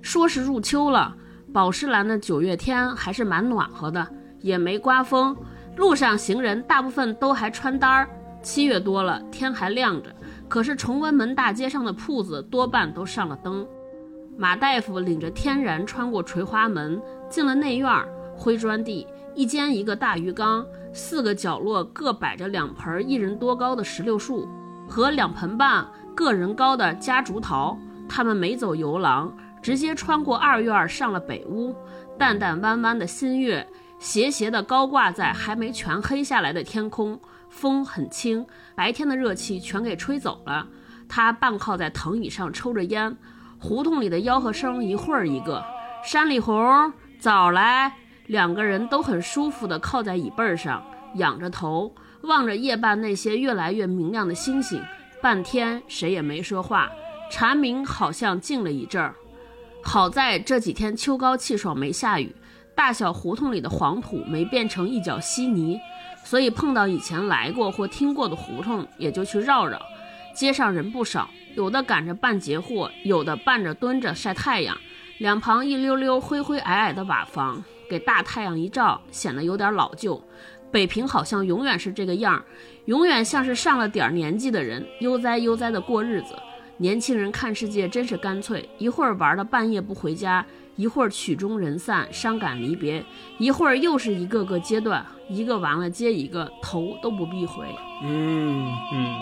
说是入秋了，宝石蓝的九月天还是蛮暖和的，也没刮风，路上行人大部分都还穿单儿。七月多了，天还亮着，可是崇文门大街上的铺子多半都上了灯。马大夫领着天然穿过垂花门，进了内院儿，灰砖地，一间一个大鱼缸，四个角落各摆着两盆一人多高的石榴树和两盆半个人高的夹竹桃。他们没走游廊，直接穿过二院上了北屋。淡淡弯弯的新月斜斜地高挂在还没全黑下来的天空，风很轻，白天的热气全给吹走了。他半靠在藤椅上抽着烟。胡同里的吆喝声一会儿一个，山里红早来，两个人都很舒服地靠在椅背上，仰着头望着夜半那些越来越明亮的星星。半天谁也没说话，蝉鸣好像静了一阵儿。好在这几天秋高气爽，没下雨，大小胡同里的黄土没变成一脚稀泥，所以碰到以前来过或听过的胡同，也就去绕绕。街上人不少。有的赶着办截货，有的伴着蹲着晒太阳。两旁一溜溜灰灰矮矮的瓦房，给大太阳一照，显得有点老旧。北平好像永远是这个样儿，永远像是上了点年纪的人悠哉悠哉的过日子。年轻人看世界真是干脆，一会儿玩到半夜不回家，一会儿曲终人散，伤感离别，一会儿又是一个个阶段，一个完了接一个，头都不必回。嗯，嗯，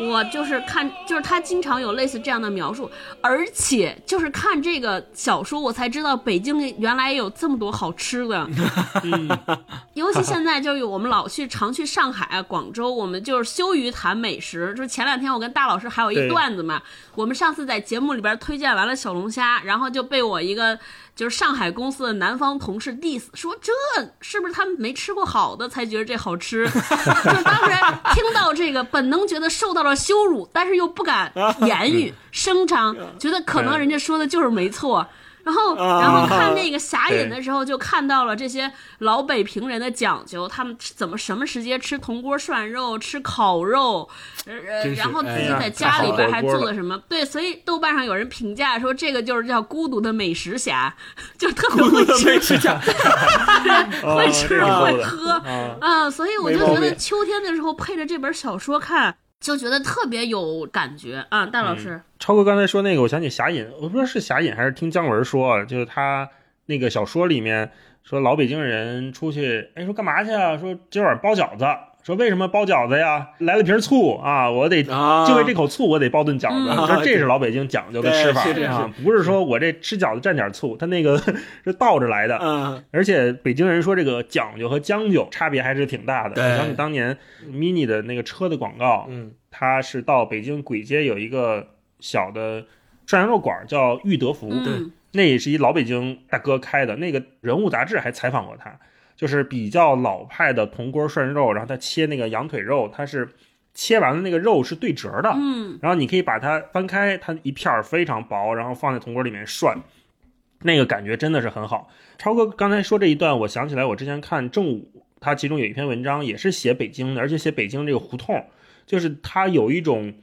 我就是看，就是他经常有类似这样的描述，而且就是看这个小说，我才知道北京原来有这么多好吃的。嗯尤其现在就是我们老去常去上海啊、广州，我们就是羞于谈美食。就是前两天我跟大老师还有一段子嘛，我们上次在节目里边推荐完了小龙虾，然后就被我一个就是上海公司的南方同事 diss 说这是不是他们没吃过好的才觉得这好吃？就当时听到这个，本能觉得受到了羞辱，但是又不敢言语 声张，觉得可能人家说的就是没错。然后，然后看那个侠隐的时候，就看到了这些老北平人的讲究，他们怎么什么时间吃铜锅涮肉、吃烤肉，呃，然后自己在家里边还做了什么？对，所以豆瓣上有人评价说，这个就是叫孤独的美食侠，就特别 会吃，会吃哦会喝啊，啊，所以我就觉得秋天的时候配着这本小说看，就觉得特别有感觉啊。大老师，超哥刚才说那个，我想起侠隐，我不知道是侠隐还是听姜文说，就是他那个小说里面说老北京人出去，哎，说干嘛去啊？说今晚包饺子。说为什么包饺子呀？来了瓶醋啊，我得啊就为这口醋，我得包顿饺子。嗯说这是老北京讲究的吃法不是说我这吃饺子蘸点醋，他那个 是倒着来的。嗯，而且北京人说这个讲究和将就差别还是挺大的。想起当年 mini 的那个车的广告，嗯，它是到北京簋街有一个小的涮羊肉馆，叫裕德福，嗯，那也是一老北京大哥开的。那个人物杂志还采访过他，就是比较老派的铜锅涮肉，然后他切那个羊腿肉，它是切完了那个肉是对折的，嗯，然后你可以把它翻开，它一片儿非常薄，然后放在铜锅里面涮，那个感觉真的是很好。超哥刚才说这一段，我想起来我之前看正午，他其中有一篇文章也是写北京的，而且写北京这个胡同，就是它有一种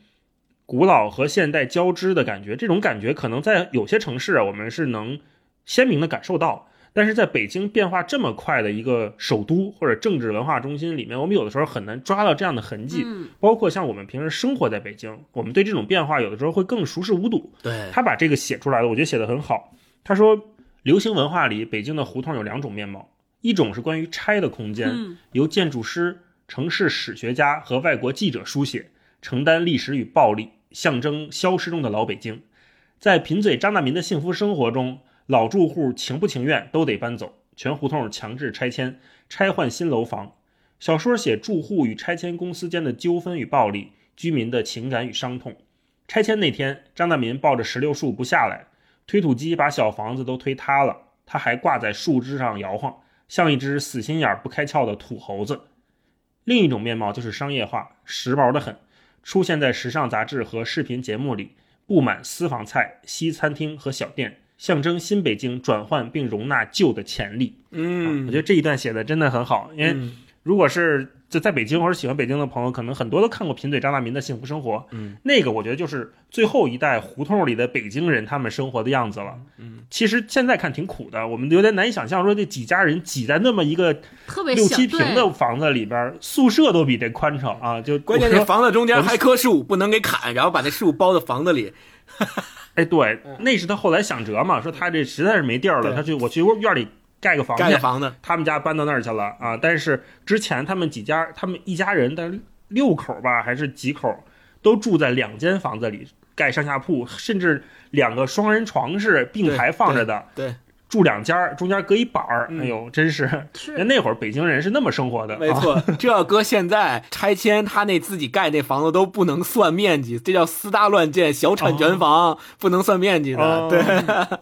古老和现代交织的感觉。这种感觉可能在有些城市啊，我们是能鲜明的感受到。但是在北京变化这么快的一个首都或者政治文化中心里面，我们有的时候很难抓到这样的痕迹。嗯包括像我们平时生活在北京，我们对这种变化有的时候会更熟视无睹。对，他把这个写出来了，我觉得写得很好。他说，流行文化里，北京的胡同有两种面貌，一种是关于拆的空间，嗯由建筑师、城市史学家和外国记者书写，承担历史与暴力，象征消失中的老北京。在贫嘴张大民的幸福生活中，老住户情不情愿都得搬走，全胡同强制拆迁，拆换新楼房。小说写住户与拆迁公司间的纠纷与暴力，居民的情感与伤痛。拆迁那天，张大民抱着石榴树不下来，推土机把小房子都推塌了，他还挂在树枝上摇晃，像一只死心眼不开窍的土猴子。另一种面貌就是商业化，时髦得很，出现在时尚杂志和视频节目里，布满私房菜、西餐厅和小店，象征新北京转换并容纳旧的潜力。嗯我觉得这一段写的真的很好，因为嗯如果是就在北京或者喜欢北京的朋友，可能很多都看过贫嘴张大民的《幸福生活》，嗯，那个我觉得就是最后一代胡同里的北京人他们生活的样子了。嗯，其实现在看挺苦的，我们有点难以想象，说这几家人挤在那么一个特别六七平的房子里边，宿舍都比这宽敞啊！就关键我说这房子中间还棵树，不能给砍，然后把那树包在房子里。哎，对，那是他后来想辙嘛，说他这实在是没地儿了，他去我去院里盖个房子，盖个房子，他们家搬到那儿去了啊。但是之前他们几家，他们一家人的六口吧，还是几口，都住在两间房子里，盖上下铺，甚至两个双人床是并排放着的，对，住两家，中间隔一板儿。嗯哎呦，真是，是那会儿北京人是那么生活的，啊。没错。这要搁现在拆迁，他那自己盖那房子都不能算面积，这叫私搭乱建、小产权房，不能算面积的。哦对，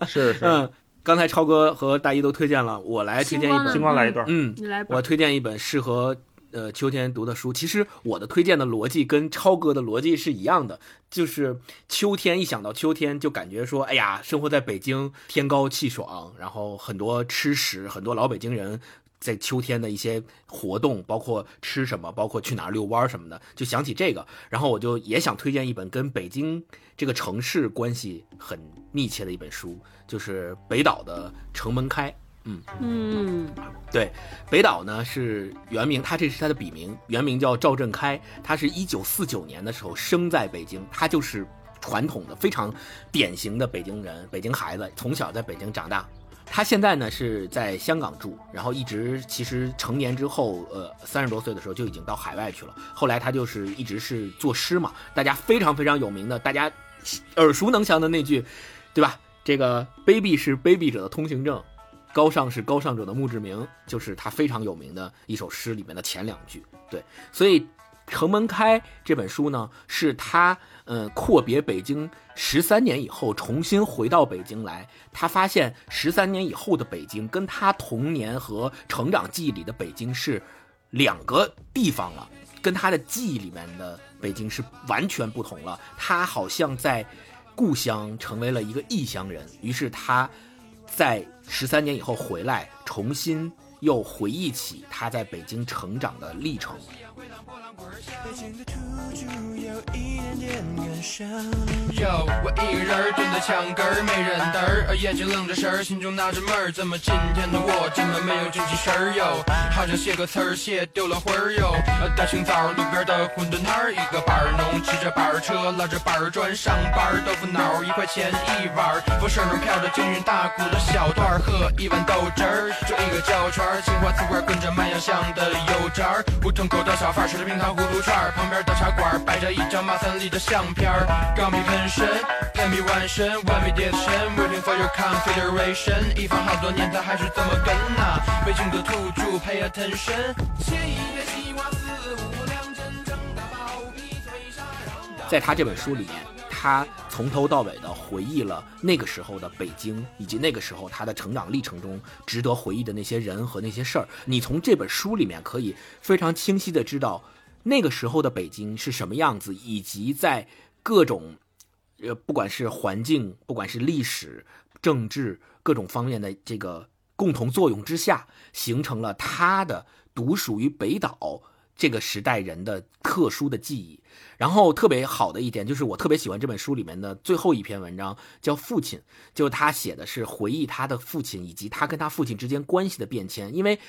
是是，嗯，刚才超哥和大一都推荐了，我来推荐一本星，光来一段。嗯，你来吧我。推荐一本适合呃秋天读的书。其实我的推荐的逻辑跟超哥的逻辑是一样的，就是秋天一想到秋天，就感觉说，哎呀，生活在北京天高气爽，然后很多吃食，很多老北京人。在秋天的一些活动，包括吃什么，包括去哪儿遛弯什么的，就想起这个，然后我就也想推荐一本跟北京这个城市关系很密切的一本书，就是北岛的《城门开》。嗯嗯，对，北岛呢是原名，他这是他的笔名，原名叫赵振开。他是一九四九年的时候生在北京，他就是传统的非常典型的北京人，北京孩子，从小在北京长大。他现在呢是在香港住，然后一直其实成年之后，呃，三十多岁的时候就已经到海外去了。后来他就是一直是作诗嘛，大家非常非常有名的，大家耳熟能详的那句，对吧？这个卑鄙是卑鄙者的通行证，高尚是高尚者的墓志铭，就是他非常有名的一首诗里面的前两句。对，所以《城门开》这本书呢，是他嗯阔别北京十三年以后重新回到北京来，他发现十三年以后的北京跟他童年和成长记忆里的北京是两个地方了，跟他的记忆里面的北京是完全不同了。他好像在故乡成为了一个异乡人，于是他在十三年以后回来，重新又回忆起他在北京成长的历程。北京的土著有一点点感伤。哟，我一个人蹲在墙根儿，没人嘚儿，眼睛愣着神儿，心中纳着闷儿，怎么今天的我这么没有精气神儿哟？好像写个词儿写丢了魂儿哟。大清早路边的馄饨摊儿，一个板儿农骑着板儿车，拉着板儿砖上班儿，豆腐脑儿一块钱一碗儿，风扇上飘着京韵大鼓的小段儿，喝一碗豆汁儿，就一个焦圈儿，青花瓷罐儿跟着卖洋香的油炸儿，胡同口的小贩儿吃着冰糖葫芦串儿，旁边的茶馆儿摆着一张马三立的相片儿，钢笔喷身，喷笔完身，完美叠身，waiting for your confederation，一放好多年，他还是这么跟呐、北京的土著 pay attention，写一篇西瓜四五两真正的包皮嘴上让在他这本书里面，他从头到尾的回忆了那个时候的北京，以及那个时候他的成长历程中值得回忆的那些人和那些事儿。你从这本书里面可以非常清晰的知道，那个时候的北京是什么样子，以及在各种呃，不管是环境，不管是历史、政治各种方面的这个共同作用之下，形成了他的独属于北岛这个时代人的特殊的记忆。然后特别好的一点就是，我特别喜欢这本书里面的最后一篇文章，叫《父亲》，就他写的是回忆他的父亲以及他跟他父亲之间关系的变迁。因为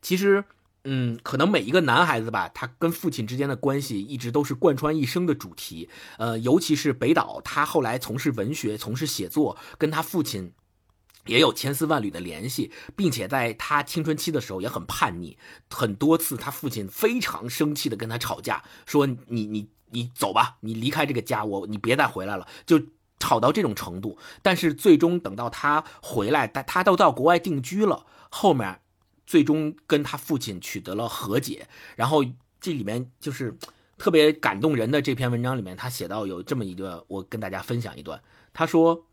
其实，嗯，可能每一个男孩子吧，他跟父亲之间的关系一直都是贯穿一生的主题。呃，尤其是北岛，他后来从事文学、从事写作，跟他父亲。也有千丝万缕的联系，并且在他青春期的时候也很叛逆，很多次他父亲非常生气的跟他吵架，说你你你走吧，你离开这个家，我你别再回来了，就吵到这种程度。但是最终等到他回来，他他都到国外定居了，后面最终跟他父亲取得了和解。然后这里面就是特别感动人的这篇文章里面，他写到有这么一段，我跟大家分享一段。他说，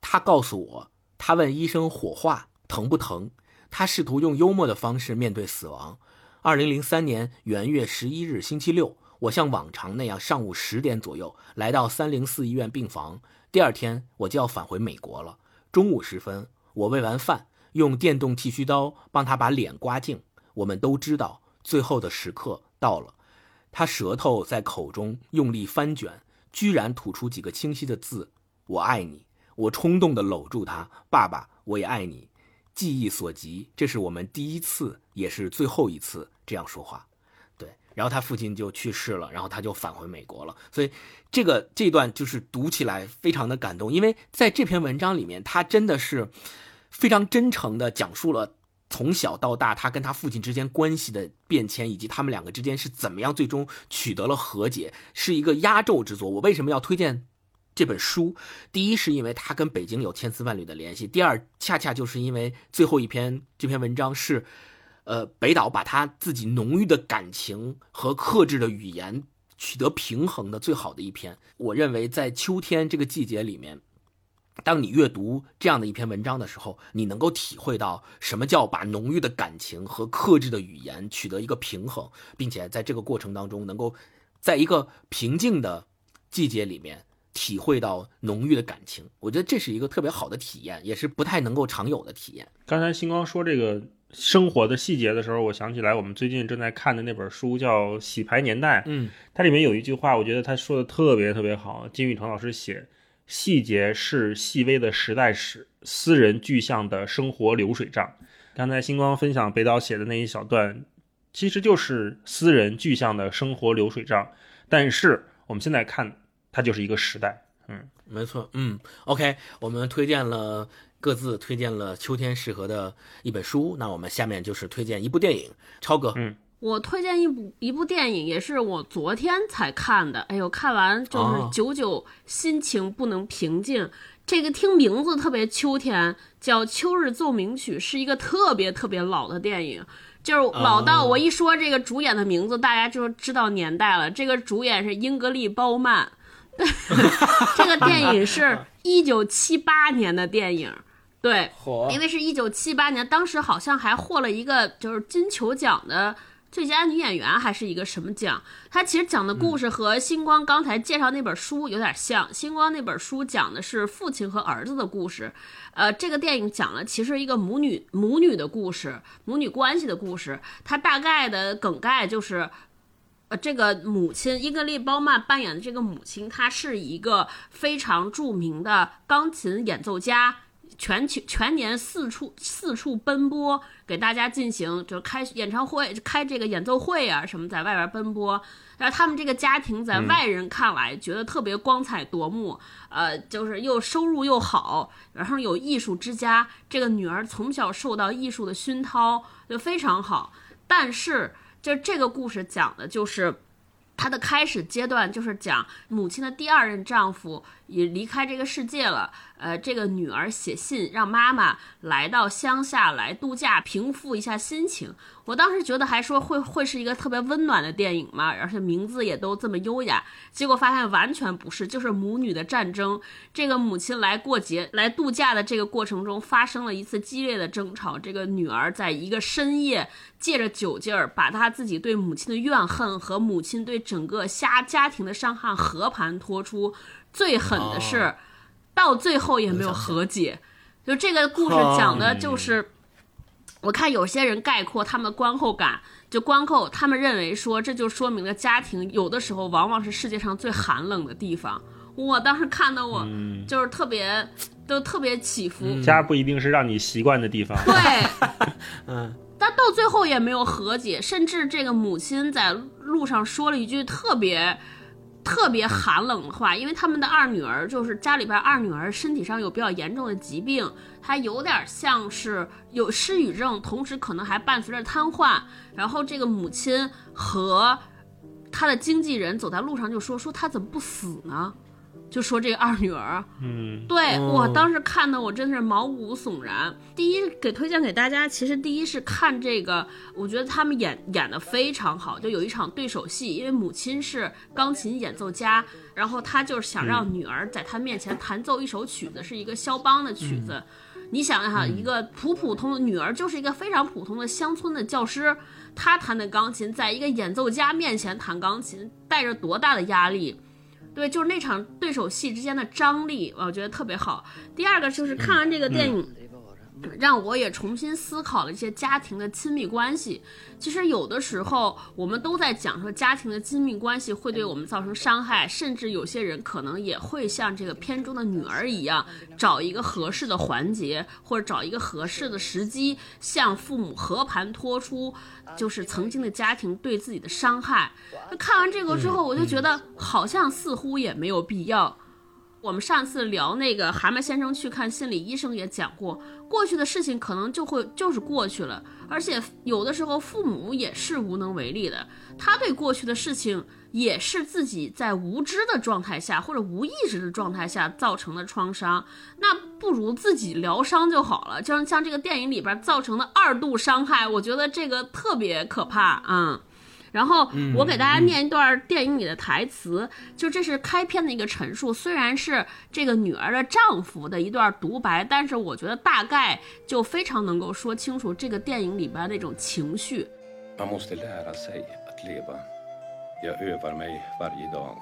他告诉我。他问医生火化疼不疼？他试图用幽默的方式面对死亡。二零零三年元月十一日星期六，我像往常那样上午十点左右来到三零四医院病房。第二天我就要返回美国了。中午时分，我喂完饭，用电动剃须刀帮他把脸刮净。我们都知道，最后的时刻到了。他舌头在口中用力翻卷，居然吐出几个清晰的字：“我爱你。”我冲动地搂住他，爸爸，我也爱你。记忆所及，这是我们第一次，也是最后一次这样说话。然后他父亲就去世了，然后他就返回美国了。所以这个这段就是读起来非常的感动，因为在这篇文章里面，他真的是非常真诚地讲述了从小到大他跟他父亲之间关系的变迁，以及他们两个之间是怎么样最终取得了和解，是一个压轴之作。我为什么要推荐？这本书，第一是因为它跟北京有千丝万缕的联系，第二恰恰就是因为最后一篇这篇文章是，呃，北岛把他自己浓郁的感情和克制的语言取得平衡的最好的一篇。我认为在秋天这个季节里面，当你阅读这样的一篇文章的时候，你能够体会到什么叫把浓郁的感情和克制的语言取得一个平衡，并且在这个过程当中能够在一个平静的季节里面。体会到浓郁的感情，我觉得这是一个特别好的体验，也是不太能够常有的体验。刚才星光说这个生活的细节的时候，我想起来我们最近正在看的那本书叫《洗牌年代》，嗯，它里面有一句话，我觉得他说的特别特别好。金宇澄老师写：“细节是细微的时代史，私人具象的生活流水账。”刚才星光分享北岛写的那一小段，其实就是私人具象的生活流水账。但是我们现在看。它就是一个时代，嗯，没错，嗯，OK，我们推荐了各自推荐了秋天适合的一本书，那我们下面就是推荐一部电影，超哥，嗯，我推荐一部一部电影，也是我昨天才看的，哎呦，看完就是久久心情不能平静。这个听名字特别秋天，叫《秋日奏鸣曲》，是一个特别特别老的电影，就是老到我一说这个主演的名字，大家就知道年代了。这个主演是英格丽·褒曼。这个电影是 一九七八年的电影，对，因为是一九七八年，当时好像还获了一个就是金球奖的最佳女演员，还是一个什么奖？它其实讲的故事和星光刚才介绍那本书有点像。星光那本书讲的是父亲和儿子的故事，呃，这个电影讲了其实一个母女母女的故事，母女关系的故事。它大概的梗概就是。呃，这个母亲英格丽·褒曼扮演的这个母亲，她是一个非常著名的钢琴演奏家，全球全年四处四处奔波，给大家进行就开演唱会、开这个演奏会啊什么，在外边奔波。然后他们这个家庭在外人看来觉得特别光彩夺目，呃，就是又收入又好，然后有艺术之家。这个女儿从小受到艺术的熏陶，就非常好，但是。就这个故事讲的就是，它的开始阶段就是讲母亲的第二任丈夫也离开这个世界了，呃，这个女儿写信让妈妈来到乡下来度假，平复一下心情。我当时觉得还说会会是一个特别温暖的电影嘛，而且名字也都这么优雅。结果发现完全不是，就是母女的战争。这个母亲来过节、来度假的这个过程中，发生了一次激烈的争吵。这个女儿在一个深夜，借着酒劲儿，把她自己对母亲的怨恨和母亲对整个家家庭的伤害和盘托出。最狠的是。哦到最后也没有和解。就这个故事讲的就是，我看有些人概括他们的观后感，就观后他们认为说，这就说明了家庭有的时候往往是世界上最寒冷的地方。我当时看的我就是特别，都特别起伏。家不一定是让你习惯的地方。对，嗯，但到最后也没有和解，甚至这个母亲在路上说了一句特别。特别寒冷的话，因为他们的二女儿就是家里边二女儿身体上有比较严重的疾病，她有点像是有失语症，同时可能还伴随着瘫痪。然后这个母亲和她的经纪人走在路上就说说她怎么不死呢？就说这个二女儿，嗯，对、哦我当时看的我真是毛骨悚然。第一给推荐给大家，其实第一是看这个，我觉得他们演演的非常好，就有一场对手戏，因为母亲是钢琴演奏家，然后他就是想让女儿在他面前弹奏一首曲子，是一个肖邦的曲子。你想想哈，一个普普通的女儿就是一个非常普通的乡村的教师，她弹的钢琴，在一个演奏家面前弹钢琴，带着多大的压力？对，就是那场对手戏之间的张力，我觉得特别好。第二个就是看完这个电影，让我也重新思考了一些家庭的亲密关系。其实有的时候我们都在讲说家庭的亲密关系会对我们造成伤害，甚至有些人可能也会像这个片中的女儿一样，找一个合适的环节或者找一个合适的时机，向父母和盘托出，就是曾经的家庭对自己的伤害。那看完这个之后，我就觉得好像似乎也没有必要。我们上次聊那个蛤蟆先生去看心理医生也讲过，过去的事情可能就会就是过去了，而且有的时候父母也是无能为力的，他对过去的事情也是自己在无知的状态下或者无意识的状态下造成的创伤，那不如自己疗伤就好了。就像像这个电影里边造成的二度伤害，我觉得这个特别可怕，嗯。然后我给大家念一段电影里的台词，就这是开篇的一个陈述，虽然是这个女儿的丈夫的一段独白，但是我觉得大概就非常能够说清楚这个电影里边那种情绪。Man måste lära sig att leva. Jag övar mig varje dag.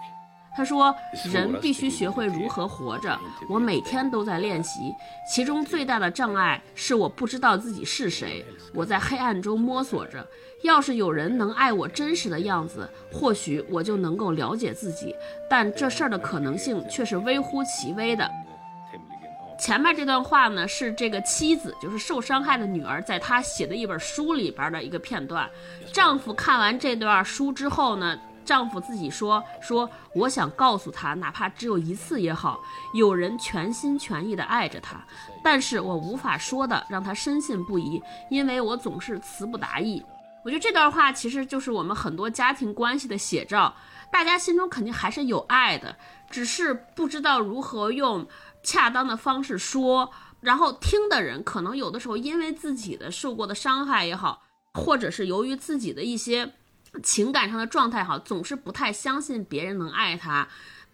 他说：“人必须学会如何活着，我每天都在练习。其中最大的障碍是我不知道自己是谁，我在黑暗中摸索着。要是有人能爱我真实的样子，或许我就能够了解自己。但这事儿的可能性却是微乎其微的。”前面这段话呢，是这个妻子，就是受伤害的女儿，在她写的一本书里边的一个片段。丈夫看完这段书之后呢，丈夫自己说：“说我想告诉她，哪怕只有一次也好，有人全心全意的爱着她，但是我无法说的让她深信不疑，因为我总是词不达意。”我觉得这段话其实就是我们很多家庭关系的写照。大家心中肯定还是有爱的，只是不知道如何用恰当的方式说，然后听的人可能有的时候因为自己的受过的伤害也好，或者是由于自己的一些情感上的状态好，总是不太相信别人能爱他。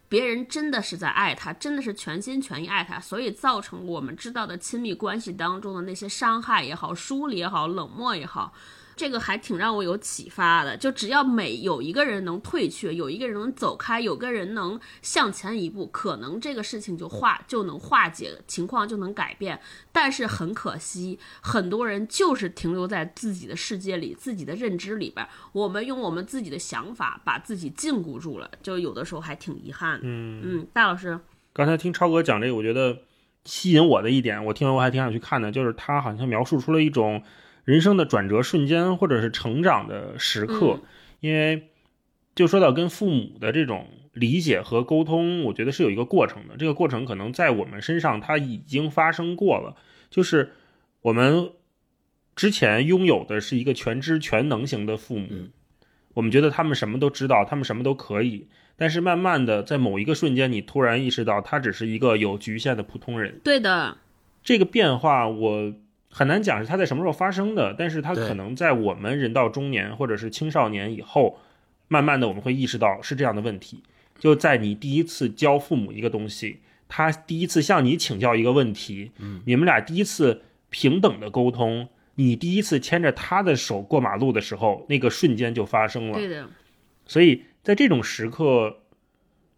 别人真的是在爱他，真的是全心全意爱他，所以造成我们知道的亲密关系当中的那些伤害也好、疏离也好、冷漠也好，这个还挺让我有启发的。就只要每有一个人能退却，有一个人能走开，有个人能向前一步，可能这个事情就化就能化解，情况就能改变。但是很可惜，很多人就是停留在自己的世界里、自己的认知里边，我们用我们自己的想法把自己禁锢住了，就有的时候还挺遗憾的。嗯，嗯，大老师，刚才听超哥讲这个，我觉得吸引我的一点，我听完我还挺想去看的，就是他好像描述出了一种人生的转折瞬间，或者是成长的时刻。嗯因为就说到跟父母的这种理解和沟通，我觉得是有一个过程的。这个过程可能在我们身上它已经发生过了，就是我们之前拥有的是一个全知全能型的父母。嗯我们觉得他们什么都知道，他们什么都可以，但是慢慢的在某一个瞬间，你突然意识到他只是一个有局限的普通人。对的，这个变化我很难讲是它在什么时候发生的，但是它可能在我们人到中年或者是青少年以后，慢慢的我们会意识到是这样的问题。就在你第一次教父母一个东西，他第一次向你请教一个问题，嗯，你们俩第一次平等的沟通，你第一次牵着他的手过马路的时候，那个瞬间就发生了。对的，所以在这种时刻，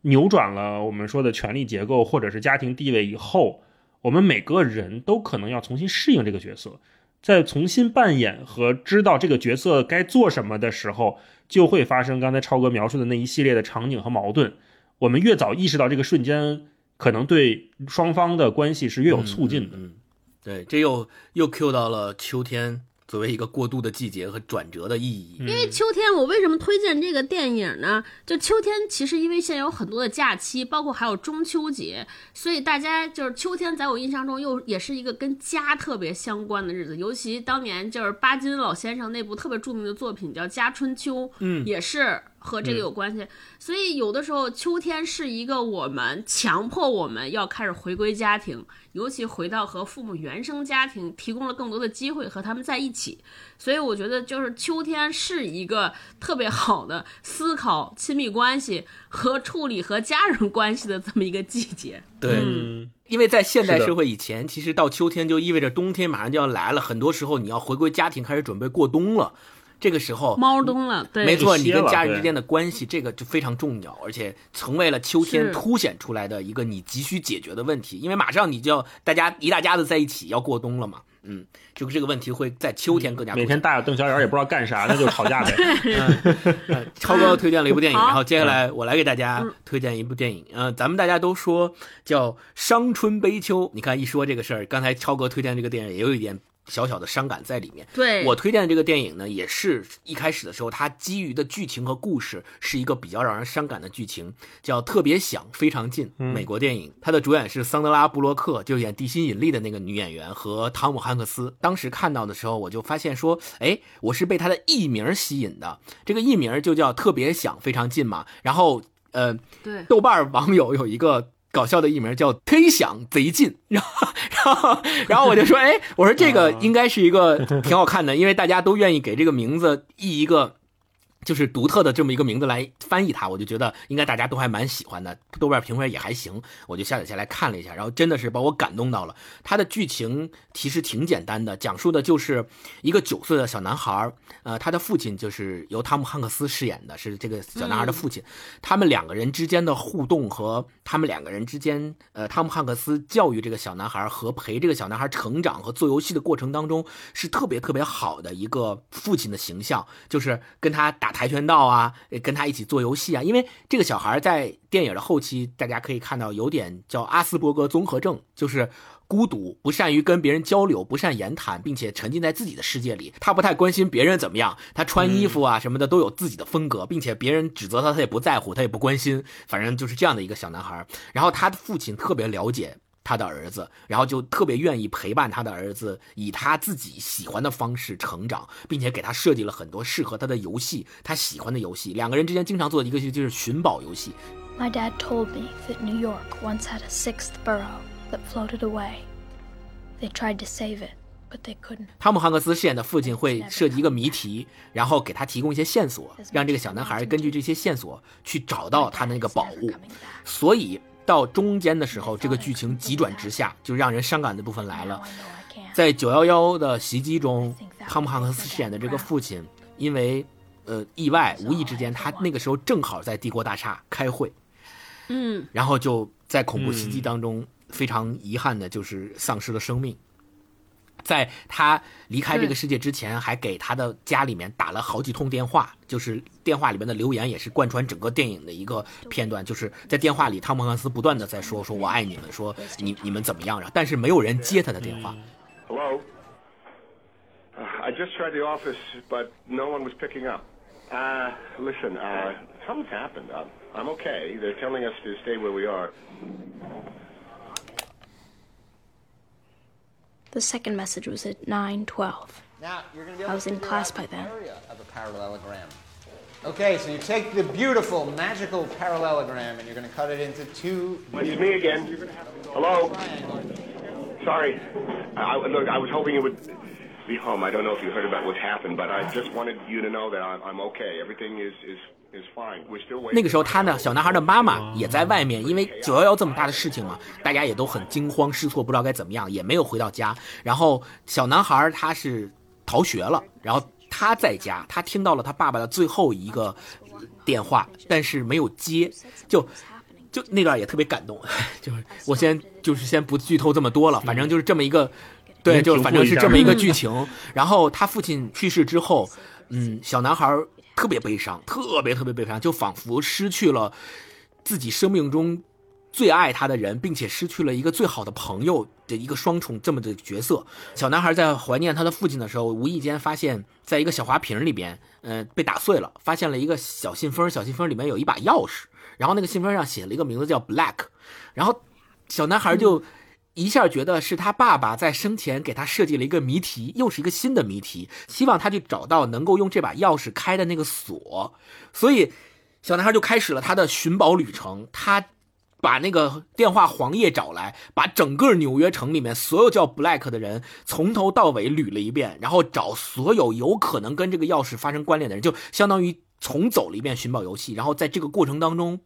扭转了我们说的权力结构或者是家庭地位以后，我们每个人都可能要重新适应这个角色，在重新扮演和知道这个角色该做什么的时候，就会发生刚才超哥描述的那一系列的场景和矛盾。我们越早意识到这个瞬间，可能对双方的关系是越有促进的。对，这又又 Q 到了秋天作为一个过渡的季节和转折的意义。因为秋天，我为什么推荐这个电影呢？就秋天，其实因为现在有很多的假期，包括还有中秋节，所以大家就是秋天，在我印象中又也是一个跟家特别相关的日子。尤其当年就是巴金老先生那部特别著名的作品叫《家春秋》，嗯也是和这个有关系。所以有的时候秋天是一个我们强迫我们要开始回归家庭，尤其回到和父母原生家庭，提供了更多的机会和他们在一起。所以我觉得，就是秋天是一个特别好的思考亲密关系和处理和家人关系的这么一个季节。对，嗯，因为在现代社会以前，其实到秋天就意味着冬天马上就要来了，很多时候你要回归家庭，开始准备过冬了。这个时候，猫冬了，对，没错，你跟家人之间的关系，这个就非常重要，而且成为了秋天凸显出来的一个你急需解决的问题。因为马上你就要大家一大家子在一起要过冬了嘛，嗯，就这个问题会在秋天更加每天大眼瞪小眼也不知道干啥，那就吵架呗。超哥推荐了一部电影，然后接下来我来给大家推荐一部电影。嗯、咱们大家都说叫《伤春悲秋》，你看一说这个事儿，刚才超哥推荐这个电影也有一点小小的伤感在里面。对，我推荐的这个电影呢，也是一开始的时候，它基于的剧情和故事是一个比较让人伤感的剧情，叫《特别想非常近》，美国电影。它的主演是桑德拉·布洛克，就演《地心引力》的那个女演员和汤姆·汉克斯。当时看到的时候，我就发现说，哎，我是被他的艺名吸引的。这个艺名就叫《特别想非常近》嘛。然后，呃，对，豆瓣网友有一个搞笑的艺名叫“忒想贼近”，然后，然后，然后我就说，哎，我说这个应该是一个挺好看的，因为大家都愿意给这个名字译一个。就是独特的这么一个名字来翻译它，我就觉得应该大家都还蛮喜欢的，豆瓣评分也还行，我就下载下来看了一下，然后真的是把我感动到了。它的剧情其实挺简单的，讲述的就是一个九岁的小男孩儿，呃，他的父亲就是由汤姆汉克斯饰演的，是这个小男孩的父亲。他们两个人之间的互动和他们两个人之间，呃，汤姆汉克斯教育这个小男孩和陪这个小男孩成长和做游戏的过程当中，是特别特别好的一个父亲的形象，就是跟他打跆拳道啊，呃跟他一起做游戏啊。因为这个小孩在电影的后期，大家可以看到有点叫阿斯伯格综合症，就是。孤独，不善于跟别人交流，不善言谈，并且沉浸在自己的世界里。他不太关心别人怎么样，他穿衣服啊什么的都有自己的风格，并且别人指责他，他也不在乎，他也不关心。反正就是这样的一个小男孩。然后他的父亲特别了解他的儿子，然后就特别愿意陪伴他的儿子，以他自己喜欢的方式成长，并且给他设计了很多适合他的游戏，他喜欢的游戏。两个人之间经常做的一个就是寻宝游戏。My dad told me that New York once had a sixth borough that floated away. They tried to save it, but they couldn't. 汤姆汉克斯饰演的父亲会设计一个谜题，然后给他提供一些线索，让这个小男孩根据这些线索去找到他的那个宝物。所以到中间的时候，这个剧情急转直下，就让人伤感的部分来了。在九幺幺的袭击中，汤姆汉克斯饰演的这个父亲，因为呃意外，无意之间他那个时候正好在帝国大厦开会，嗯，然后就在恐怖袭击当中，非常遗憾的就是丧失了生命。在他离开这个世界之前，还给他的家里面打了好几通电话，就是电话里面的留言也是贯穿整个电影的一个片段，就是在电话里，汤姆汉克斯不断的在说说我爱你们，说你你们怎么样，然后但是没有人接他的电话。Hello? Uh, I just tried the office, but no one was picking up. Uh, listen, uh, something's happened. Uh, I'm okay. They're telling us to stay where we are. The second message was at 9:12. Now, you're going to be I was in class by then. of a parallelogram. Okay, so you take the beautiful magical parallelogram and you're going to cut it into two. It's me again. Hello. Sorry. I, I- look, I was hoping you would be home. I don't know if you heard about what's happened, but I just wanted you to know that I'm, I'm okay. Everything is, is, is fine. We're still waiting. 那个时候，他呢，小男孩的妈妈也在外面，因为九幺幺这么大的事情嘛，大家也都很惊慌失措，不知道该怎么样，也没有回到家。然后小男孩他是逃学了，然后他在家，他听到了他爸爸的最后一个电话，但是没有接，就就那段也特别感动。就是我先就是先不剧透这么多了，反正就是这么一个，对，就是反正是这么一个剧情。然后他父亲去世之后，嗯，小男孩特别悲伤，特别特别悲伤，就仿佛失去了自己生命中最爱他的人，并且失去了一个最好的朋友的一个双重这么的角色。小男孩在怀念他的父亲的时候，无意间发现，在一个小花瓶里边，呃，被打碎了，发现了一个小信封，小信封里面有一把钥匙，然后那个信封上写了一个名字叫 Black，然后小男孩就。一下觉得是他爸爸在生前给他设计了一个谜题，又是一个新的谜题，希望他去找到能够用这把钥匙开的那个锁，所以小男孩就开始了他的寻宝旅程。他把那个电话黄页找来，把整个纽约城里面所有叫 Black 的人从头到尾捋了一遍，然后找所有有可能跟这个钥匙发生关联的人，就相当于重走了一遍寻宝游戏。然后在这个过程当中。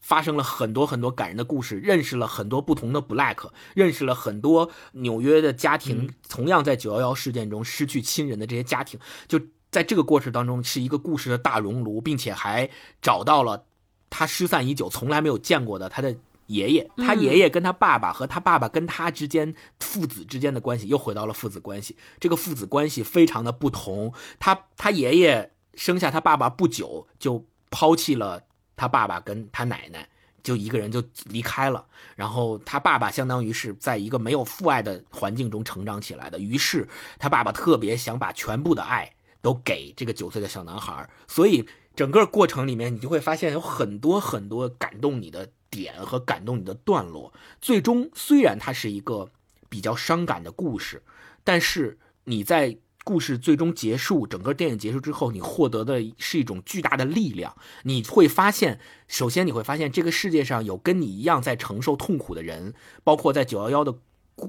发生了很多很多感人的故事，认识了很多不同的 Black，认识了很多纽约的家庭，同样在九幺幺事件中失去亲人的这些家庭，就在这个过程当中是一个故事的大熔炉，并且还找到了他失散已久、从来没有见过的他的爷爷，他爷爷跟他爸爸和他爸爸跟他之间父子之间的关系又回到了父子关系，这个父子关系非常的不同，他他爷爷生下他爸爸不久就抛弃了。他爸爸跟他奶奶就一个人就离开了，然后他爸爸相当于是在一个没有父爱的环境中成长起来的，于是他爸爸特别想把全部的爱都给这个九岁的小男孩，所以整个过程里面你就会发现有很多很多感动你的点和感动你的段落。最终虽然它是一个比较伤感的故事，但是你在。故事最终结束，整个电影结束之后，你获得的是一种巨大的力量。你会发现，首先你会发现这个世界上有跟你一样在承受痛苦的人，包括在九幺幺的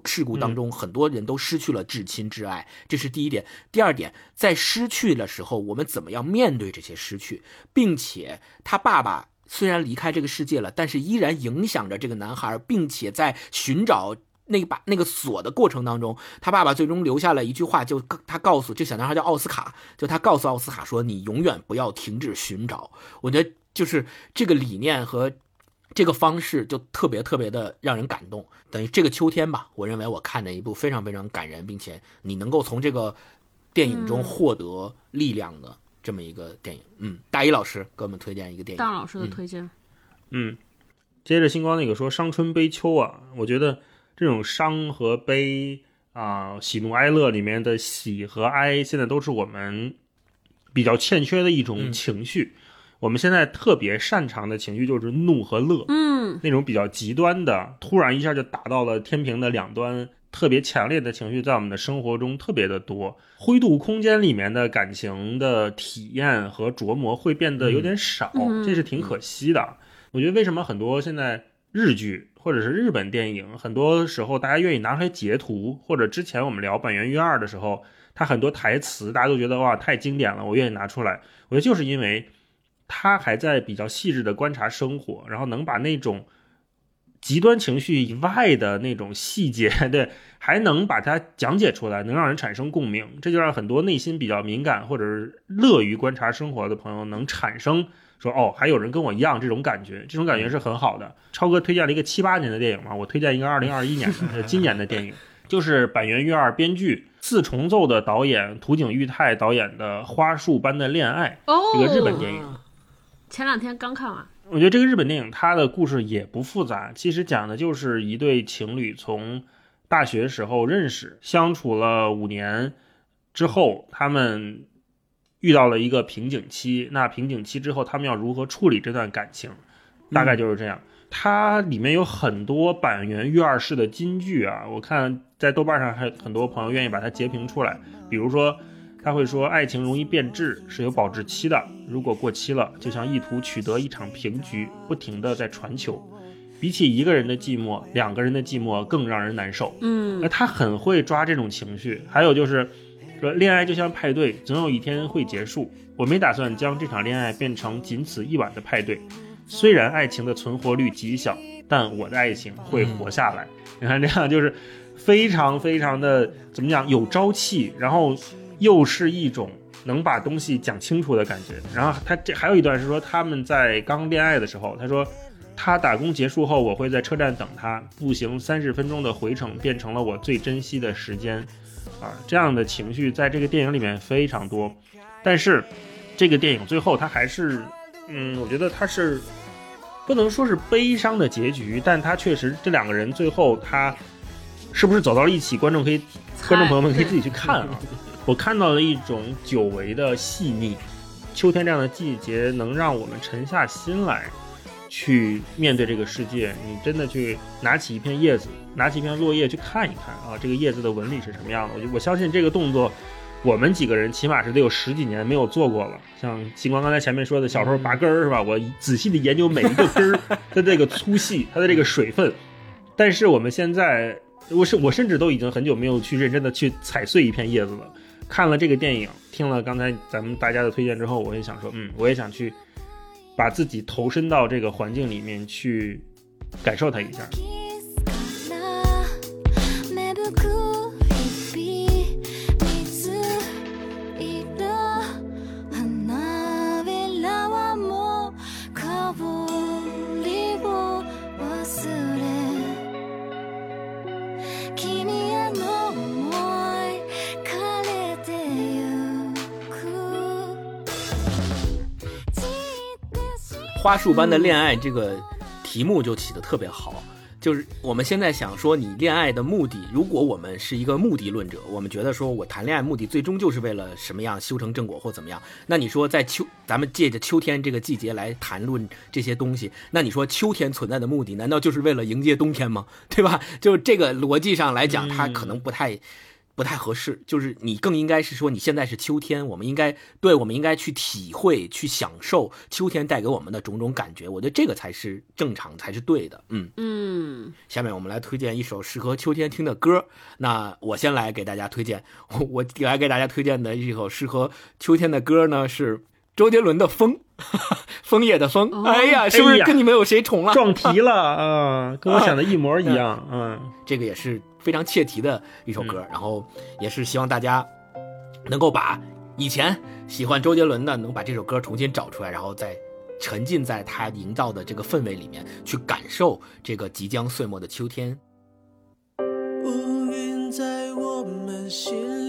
事故当中，很多人都失去了至亲至爱，这是第一点。第二点，在失去的时候，我们怎么样面对这些失去，并且他爸爸虽然离开这个世界了，但是依然影响着这个男孩，并且在寻找。那把那个锁的过程当中，他爸爸最终留下了一句话，就他告诉这小男孩叫奥斯卡，就他告诉奥斯卡说：“你永远不要停止寻找。”我觉得就是这个理念和这个方式就特别特别的让人感动。等于这个秋天吧，我认为我看的一部非常非常感人，并且你能够从这个电影中获得力量的这么一个电影。嗯，大一老师给我们推荐一个电影。大老师的推荐。嗯，接着星光那个说伤春悲秋啊，我觉得。这种伤和悲啊，喜怒哀乐里面的喜和哀，现在都是我们比较欠缺的一种情绪。我们现在特别擅长的情绪就是怒和乐，嗯，那种比较极端的，突然一下就打到了天平的两端，特别强烈的情绪在我们的生活中特别的多。灰度空间里面的感情的体验和琢磨会变得有点少，这是挺可惜的。我觉得为什么很多现在日剧。或者是日本电影，很多时候大家愿意拿出来截图，或者之前我们聊《板垣瑞二》的时候，他很多台词大家都觉得哇太经典了，我愿意拿出来。我觉得就是因为他还在比较细致的观察生活，然后能把那种极端情绪以外的那种细节，对，还能把它讲解出来，能让人产生共鸣。这就让很多内心比较敏感或者是乐于观察生活的朋友能产生。说哦，还有人跟我一样这种感觉，这种感觉是很好的。超哥推荐了一个七八年的电影嘛，我推荐一个二零二一年的今年的电影，就是板垣瑞二编剧、四重奏的导演土井裕太导演的《花束般的恋爱》，哦这个日本电影。前两天刚看完。我觉得这个日本电影它的故事也不复杂，其实讲的就是一对情侣从大学时候认识，相处了五年之后，他们。遇到了一个瓶颈期，那瓶颈期之后，他们要如何处理这段感情？大概就是这样。它里面有很多板垣育二式的金句啊，我看在豆瓣上还很多朋友愿意把它截屏出来。比如说，他会说，爱情容易变质，是有保质期的。如果过期了，就像意图取得一场平局，不停的在传球。比起一个人的寂寞，两个人的寂寞更让人难受。嗯那他很会抓这种情绪。还有就是，说恋爱就像派对，总有一天会结束。我没打算将这场恋爱变成仅此一晚的派对。虽然爱情的存活率极小，但我的爱情会活下来。你看这样就是非常非常的怎么讲有朝气，然后又是一种能把东西讲清楚的感觉。然后他这还有一段是说他们在刚恋爱的时候，他说他打工结束后，我会在车站等他，步行三十分钟的回程变成了我最珍惜的时间。啊，这样的情绪在这个电影里面非常多，但是这个电影最后他还是，嗯，我觉得他是不能说是悲伤的结局，但他确实这两个人最后他是不是走到了一起，观众可以，观众朋友们可以自己去看啊。我看到了一种久违的细腻，秋天这样的季节能让我们沉下心来，去面对这个世界。你真的去拿起一片叶子，拿起一片落叶去看一看啊，这个叶子的纹理是什么样的？我就我相信这个动作，我们几个人起码是得有十几年没有做过了。像星光刚才前面说的，小时候拔根儿是吧？我仔细的研究每一个根儿的这个粗细，它的这个水分。但是我们现在，我是我甚至都已经很久没有去认真的去踩碎一片叶子了。看了这个电影，听了刚才咱们大家的推荐之后，我也想说，嗯，我也想去把自己投身到这个环境里面去感受它一下。花束般的恋爱这个题目就起得特别好。就是我们现在想说，你恋爱的目的，如果我们是一个目的论者，我们觉得说我谈恋爱目的最终就是为了什么样修成正果或怎么样，那你说在秋，咱们借着秋天这个季节来谈论这些东西，那你说秋天存在的目的，难道就是为了迎接冬天吗？对吧？就这个逻辑上来讲，它可能不太。不太合适，就是你更应该是说，你现在是秋天，我们应该对，我们应该去体会、去享受秋天带给我们的种种感觉。我觉得这个才是正常，才是对的。嗯嗯，下面我们来推荐一首适合秋天听的歌。那我先来给大家推荐，我我来给大家推荐的一首适合秋天的歌呢是周杰伦的《风》，枫叶的枫。哎呀，是不是跟你们有谁重了？撞题了啊，跟我想的一模一样。嗯，这个也是非常切题的一首歌，然后也是希望大家能够把以前喜欢周杰伦的，能把这首歌重新找出来，然后再沉浸在他营造的这个氛围里面，去感受这个即将岁末的秋天。乌云在我们心里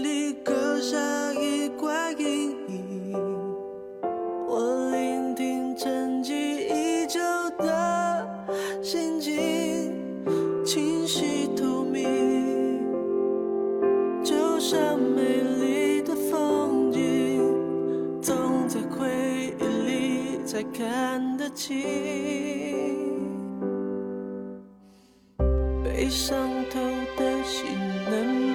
看得清。被伤透的心能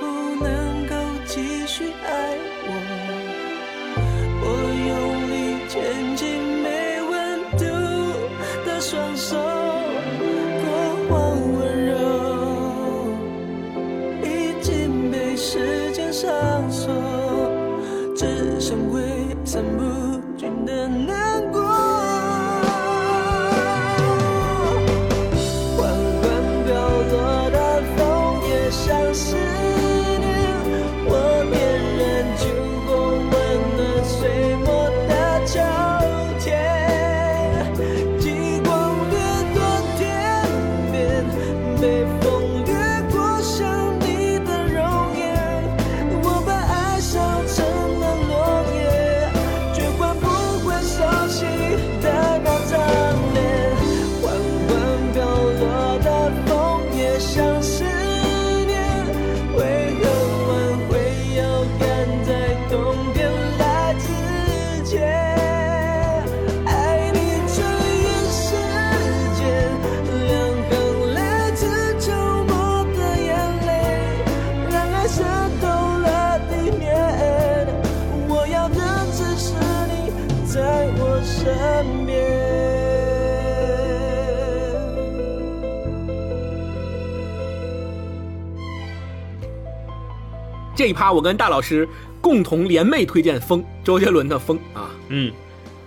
这一趴我跟大老师共同联袂推荐《风》，周杰伦的《风》啊。嗯，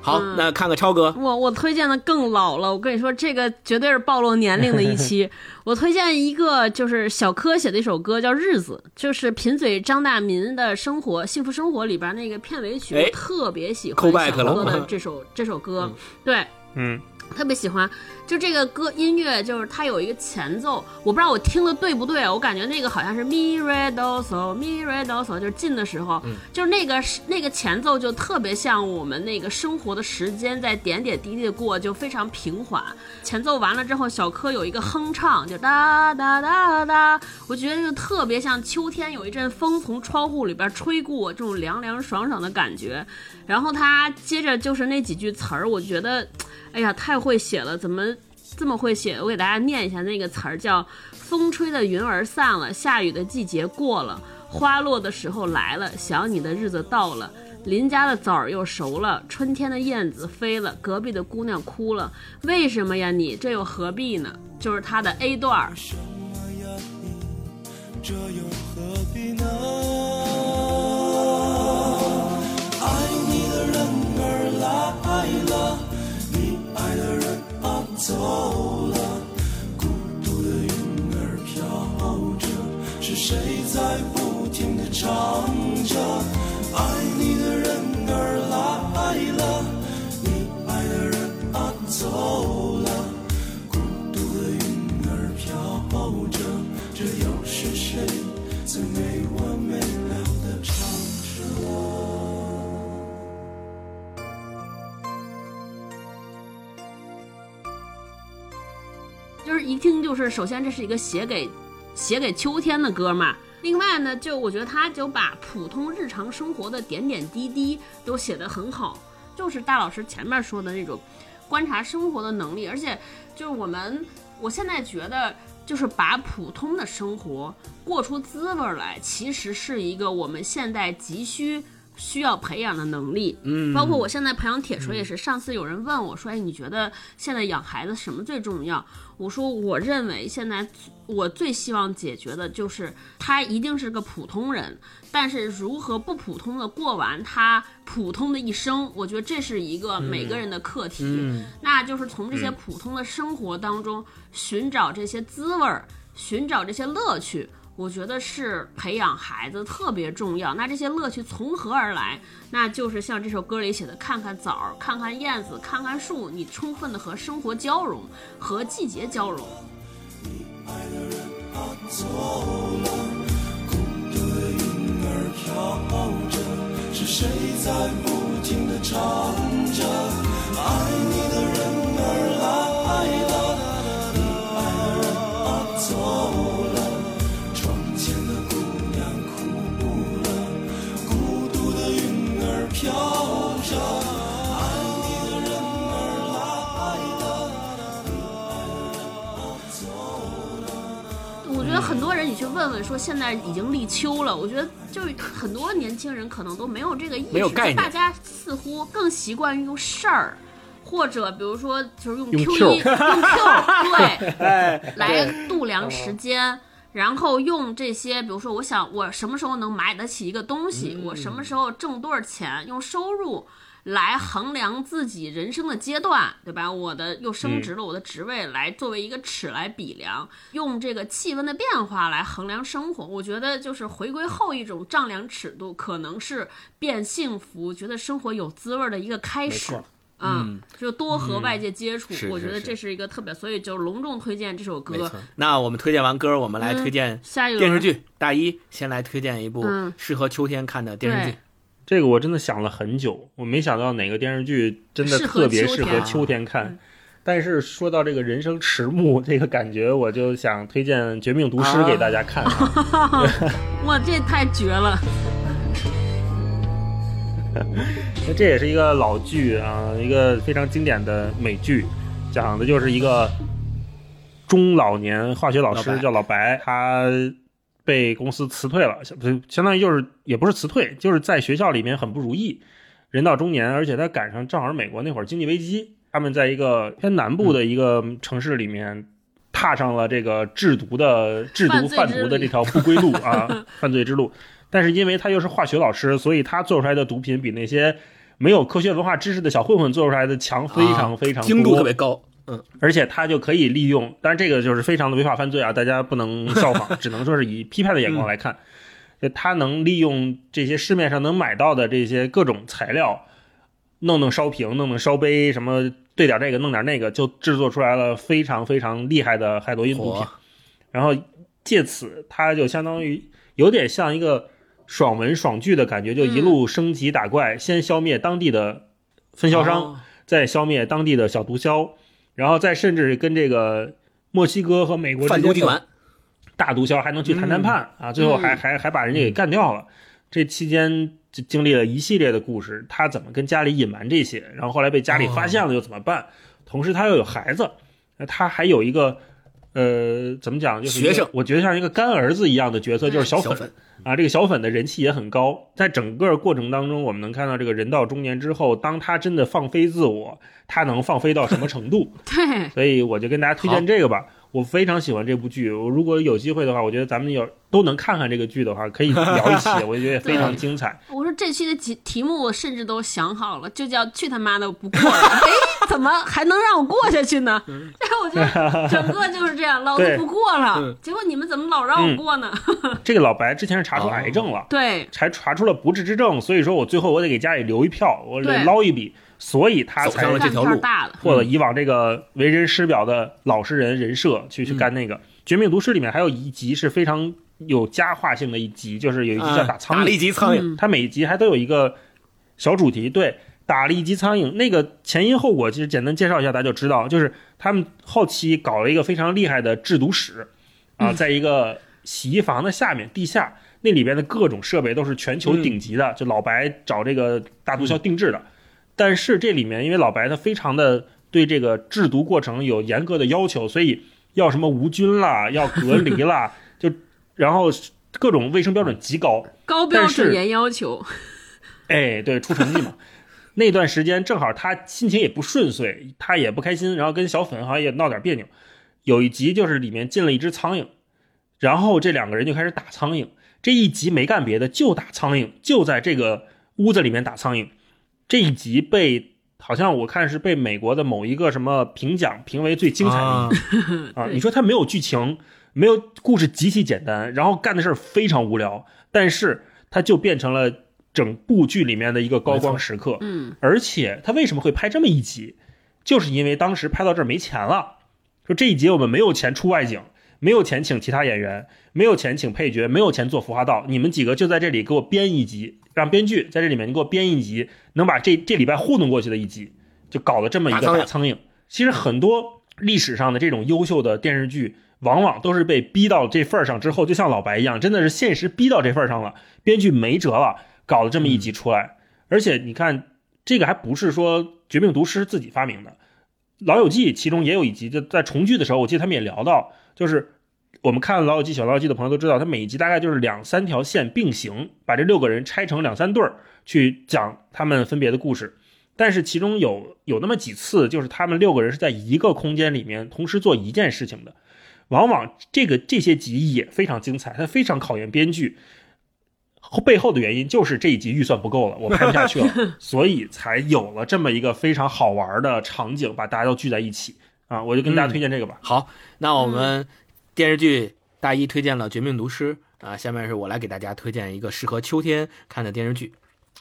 好，嗯。那看看超哥，我我推荐的更老了，我跟你说，这个绝对是暴露年龄的一期。我推荐一个就是小柯写的一首歌，叫《日子》，就是贫嘴张大民的生活幸福生活里边那个片尾曲，特别喜欢小柯了的 这首这首歌，对。嗯，特别喜欢，就这个歌音乐，就是它有一个前奏，我不知道我听的对不对，我感觉那个好像是 mi re do so mi re do so，，就是进的时候，就是那个那个前奏就特别像我们那个生活的时间在点点滴滴的过，就非常平缓。前奏完了之后，小柯有一个哼唱，就哒哒哒哒，我觉得就特别像秋天有一阵风从窗户里边吹过，这种凉凉爽爽的感觉。然后他接着就是那几句词儿，我觉得，哎呀，太会写了，怎么这么会写？我给大家念一下那个词儿，叫“风吹的云儿散了，下雨的季节过了，花落的时候来了，想你的日子到了。”邻家的枣儿又熟了，春天的燕子飞了，隔壁的姑娘哭了，为什么呀你？这又何必呢？就是他的 A 段儿，这又何必呢？爱了，你爱的人啊走了，孤独的云儿飘着，是谁在不停的唱着？爱你的人儿来了，你爱的人啊走了，孤独的云儿飘着，这又是谁在没就是一听就是，首先这是一个写给写给秋天的歌嘛。另外呢，就我觉得他就把普通日常生活的点点滴滴都写得很好，就是大老师前面说的那种观察生活的能力，而且就是我们，我现在觉得就是把普通的生活过出滋味来，其实是一个我们现代急需。需要培养的能力，嗯包括我现在培养铁锤也是。上次有人问我说：“哎，你觉得现在养孩子什么最重要？”我说：“我认为现在我最希望解决的就是他一定是个普通人，但是如何不普通的过完他普通的一生，我觉得这是一个每个人的课题。嗯那就是从这些普通的生活当中寻找这些滋味儿，寻找这些乐趣。我觉得是培养孩子特别重要。那这些乐趣从何而来？那就是像这首歌里写的：看看枣，看看燕子，看看树，你充分的和生活交融，和季节交融。是谁在不停的唱着？觉得很多人你去问问说现在已经立秋了，我觉得就是很多年轻人可能都没有这个意识，没有概念。大家似乎更习惯于用事儿。或者比如说，就是用用 Q 一用 Q 对，哎，来度量时间，然后用这些，比如说，我想我什么时候能买得起一个东西，嗯。我什么时候挣多少钱，用收入来衡量自己人生的阶段，对吧？我的又升职了，我的职位来作为一个尺来比量，用这个气温的变化来衡量生活。我觉得就是回归后一种丈量尺度，可能是变幸福、觉得生活有滋味的一个开始错。嗯，就多和外界接触，是我觉得这是一个特别，所以就隆重推荐这首歌。。那我们推荐完歌，我们来推荐嗯下一个电视剧。大一先来推荐一部嗯适合秋天看的电视剧对。这个我真的想了很久，我没想到哪个电视剧真的适合特别秋天适合秋天看。嗯但是说到这个人生迟暮这个感觉，我就想推荐《绝命毒师》啊给大家看啊。哇，这太绝了！那这也是一个老剧啊，一个非常经典的美剧，讲的就是一个中老年化学老师老叫老白，他被公司辞退了，相不相当于就是也不是辞退，就是在学校里面很不如意，人到中年，而且他赶上正好是美国那会儿经济危机，他们在一个偏南部的一个城市里面。踏上了这个制毒的制毒贩毒的这条不归路啊，犯罪之路。但是因为他又是化学老师，所以他做出来的毒品比那些没有科学文化知识的小混混做出来的强非常非常多，啊精度特别高。嗯，而且他就可以利用，当然这个就是非常的违法犯罪啊，大家不能效仿，只能说是以批判的眼光来看。就他能利用这些市面上能买到的这些各种材料，弄弄烧瓶，弄弄烧杯，什么兑点这个，弄点那个，就制作出来了非常非常厉害的海洛因毒品。然后借此，他就相当于有点像一个爽文爽剧的感觉，就一路升级打怪，先消灭当地的分销商，哦再消灭当地的小毒枭，然后再甚至跟这个墨西哥和美国之间的贩毒集团大毒枭还能去谈谈判、啊，最后还还还把人家给干掉了。这期间就经历了一系列的故事，他怎么跟家里隐瞒这些，然后后来被家里发现了又怎么办？同时他又有孩子，那他还有一个呃怎么讲，就是学生我觉得像一个干儿子一样的角色，就是小粉。小粉啊，这个小粉的人气也很高，在整个过程当中，我们能看到这个人到中年之后，当他真的放飞自我，他能放飞到什么程度？对，所以我就跟大家推荐这个吧。我非常喜欢这部剧，我如果有机会的话，我觉得咱们有都能看看这个剧的话，可以聊一期，我觉得非常精彩。我说这期的题题目我甚至都想好了，就叫“去他妈的不过了”。哎，怎么还能让我过下去呢？然后我觉得整个就是这样，老子不过了嗯。结果你们怎么老让我过呢？这个老白之前是查出癌症了，对，才查出了不治之症，所以说我最后我得给家里留一票，我得捞一笔，所以他走上了这条路。或者以往这个为人师表的老实人人设去去干那个。绝命毒师》里面还有一集是非常有佳话性的一集，就是有一集叫啊打苍蝇。打了一蝇，集苍蝇，嗯。它每一集还都有一个小主题，对，打了一集苍蝇，那个前因后果其实简单介绍一下，大家就知道，就是他们后期搞了一个非常厉害的制毒室啊，在一个洗衣房的下面地下，那里边的各种设备都是全球顶级的，就老白找这个大毒枭定制的。但是这里面因为老白他非常的对这个制毒过程有严格的要求，所以要什么无菌啦，要隔离啦，就然后各种卫生标准极高。高标准严要求。哎，对，出成绩嘛。那段时间正好他心情也不顺遂，他也不开心，然后跟小粉好像也闹点别扭。有一集就是里面进了一只苍蝇，然后这两个人就开始打苍蝇。这一集没干别的，就打苍蝇，就在这个屋子里面打苍蝇。这一集被好像我看是被美国的某一个什么评奖评为最精彩的一集啊！你说它没有剧情，没有故事，极其简单，然后干的事儿非常无聊，但是它就变成了整部剧里面的一个高光时刻。嗯，而且它为什么会拍这么一集，就是因为当时拍到这儿没钱了，说这一集我们没有钱出外景，没有钱请其他演员，没有钱请配角，没有钱做服化道，你们几个就在这里给我编一集，让编剧在这里面你给我编一集，能把这这礼拜糊弄过去的一集，就搞了这么一个大苍蝇。其实很多历史上的这种优秀的电视剧，往往都是被逼到这份儿上之后，就像老白一样，真的是现实逼到这份儿上了，编剧没辙了，搞了这么一集出来。而且你看，这个还不是说《绝命毒师》自己发明的，《老友记》其中也有一集，就在重聚的时候，我记得他们也聊到，就是我们看《老友记》小《老友记》的朋友都知道，它每一集大概就是两三条线并行，把这六个人拆成两三对儿去讲他们分别的故事。但是其中有有那么几次，就是他们六个人是在一个空间里面同时做一件事情的，往往这个这些集也非常精彩，它非常考验编剧。背后的原因就是这一集预算不够了，我拍不下去了，所以才有了这么一个非常好玩的场景，把大家都聚在一起啊！我就跟大家推荐这个吧。好，那我们电视剧大一推荐了《绝命毒师》啊，下面是我来给大家推荐一个适合秋天看的电视剧。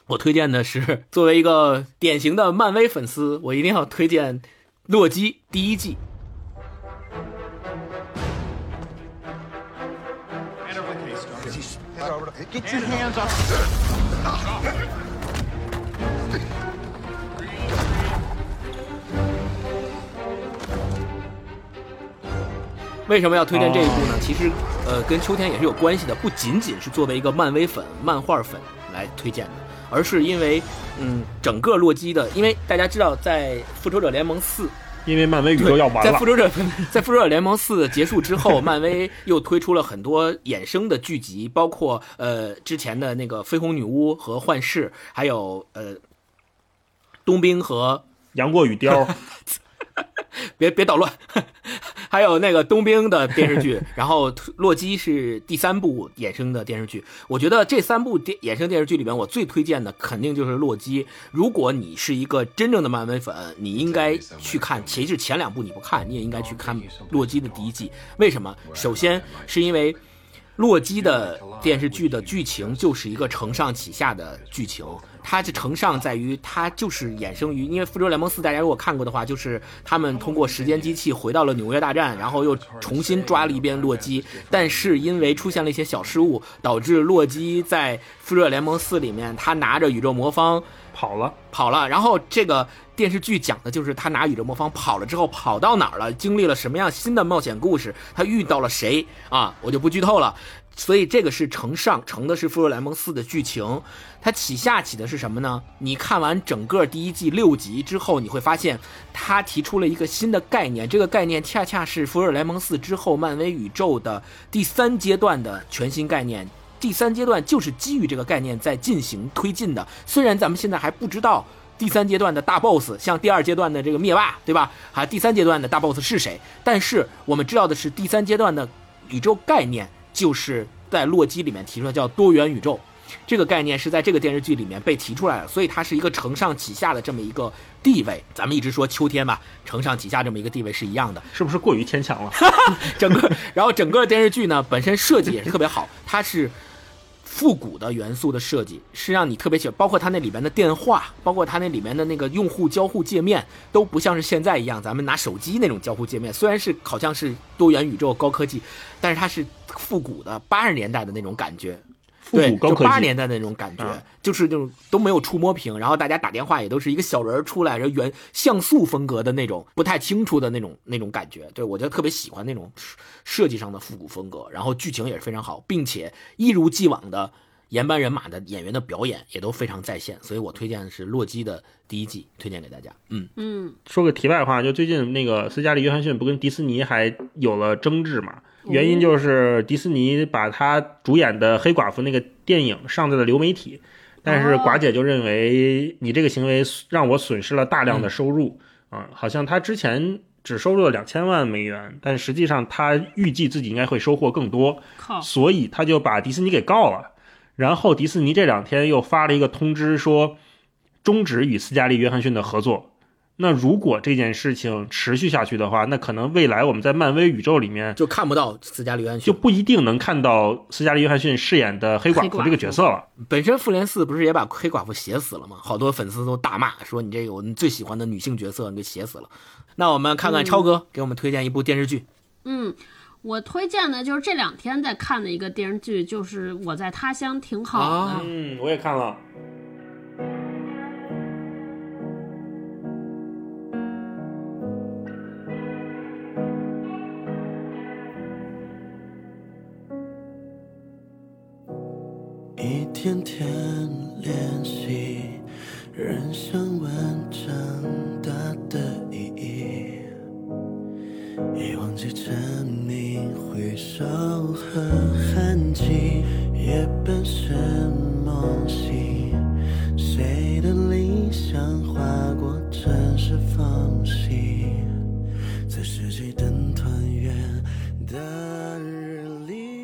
我推荐的是作为一个典型的漫威粉丝，我一定要推荐《洛基》第一季。Get your hands off. 为什么要推荐这一部呢？其实，呃，跟秋天也是有关系的，不仅仅是作为一个漫威粉、漫画粉来推荐的，而是因为，嗯，整个洛基的，因为大家知道，在《复仇者联盟四》因为漫威宇宙要完了。在复，仇者在复仇者联盟四结束之后，漫威又推出了很多衍生的剧集，包括呃之前的那个绯红女巫和幻视，还有呃冬兵和杨过与雕，别别捣乱，还有那个冬兵的电视剧，然后洛基是第三部衍生的电视剧。我觉得这三部电衍生电视剧里面，我最推荐的肯定就是洛基。如果你是一个真正的漫威粉，你应该去看，其实前两部你不看，你也应该去看洛基的第一季。为什么？首先是因为。洛基的电视剧的剧情就是一个承上启下的剧情，它的承上在于它就是衍生于，因为《复仇者联盟四》大家如果看过的话，就是他们通过时间机器回到了纽约大战，然后又重新抓了一遍洛基，但是因为出现了一些小失误，导致洛基在《复仇者联盟四》里面他拿着宇宙魔方跑了，跑了，然后这个电视剧讲的就是他拿宇宙魔方跑了之后跑到哪儿了，经历了什么样新的冒险故事，他遇到了谁啊？我就不剧透了。所以这个是承上，承的是《复仇者联盟四》的剧情，它起下起的是什么呢？你看完整个第一季六集之后，你会发现，他提出了一个新的概念，这个概念恰恰是《复仇者联盟四》之后漫威宇宙的第三阶段的全新概念。第三阶段就是基于这个概念在进行推进的。虽然咱们现在还不知道第三阶段的大 boss，像第二阶段的这个灭霸，对吧？还第三阶段的大 boss 是谁？但是我们知道的是，第三阶段的宇宙概念。就是在洛基里面提出来叫多元宇宙，这个概念是在这个电视剧里面被提出来的，所以它是一个承上启下的这么一个地位。咱们一直说秋天吧，承上启下这么一个地位是一样的，是不是过于牵强了？整个，然后整个电视剧呢本身设计也是特别好，它是。复古的元素的设计是让你特别喜欢，包括它那里面的电话，包括它那里面的那个用户交互界面，都不像是现在一样，咱们拿手机那种交互界面。虽然是好像是多元宇宙高科技，但是它是复古的八十年代的那种感觉。对，就八十年代那种感觉，就是那种都没有触摸屏，然后大家打电话也都是一个小人出来，然后原像素风格的那种，不太清楚的那种那种感觉。对我就特别喜欢那种设计上的复古风格，然后剧情也是非常好，并且一如既往的原班人马的演员的表演也都非常在线，所以我推荐的是《洛基》的第一季，推荐给大家。嗯嗯，说个题外话，就最近那个斯嘉丽·约翰逊不跟迪士尼还有了争执嘛？原因就是迪士尼把他主演的黑寡妇那个电影上在了流媒体，但是寡姐就认为你这个行为让我损失了大量的收入啊，好像他之前只收入了两千万美元，但实际上他预计自己应该会收获更多，所以他就把迪士尼给告了。然后迪士尼这两天又发了一个通知说终止与斯嘉丽·约翰逊的合作。那如果这件事情持续下去的话，那可能未来我们在漫威宇宙里面就看不到斯嘉丽约翰逊，就不一定能看到斯嘉丽约翰逊饰演的黑寡妇这个角色了。本身复联四不是也把黑寡妇写死了吗？好多粉丝都大骂说你这个我们最喜欢的女性角色你给写死了。那我们看看超哥给我们推荐一部电视剧。嗯，我推荐的就是这两天在看的一个电视剧，就是《我在他乡挺好的》。嗯，我也看了。天天练习，人生完长大的意义，已忘记蝉鸣回首和痕迹，夜半是梦醒。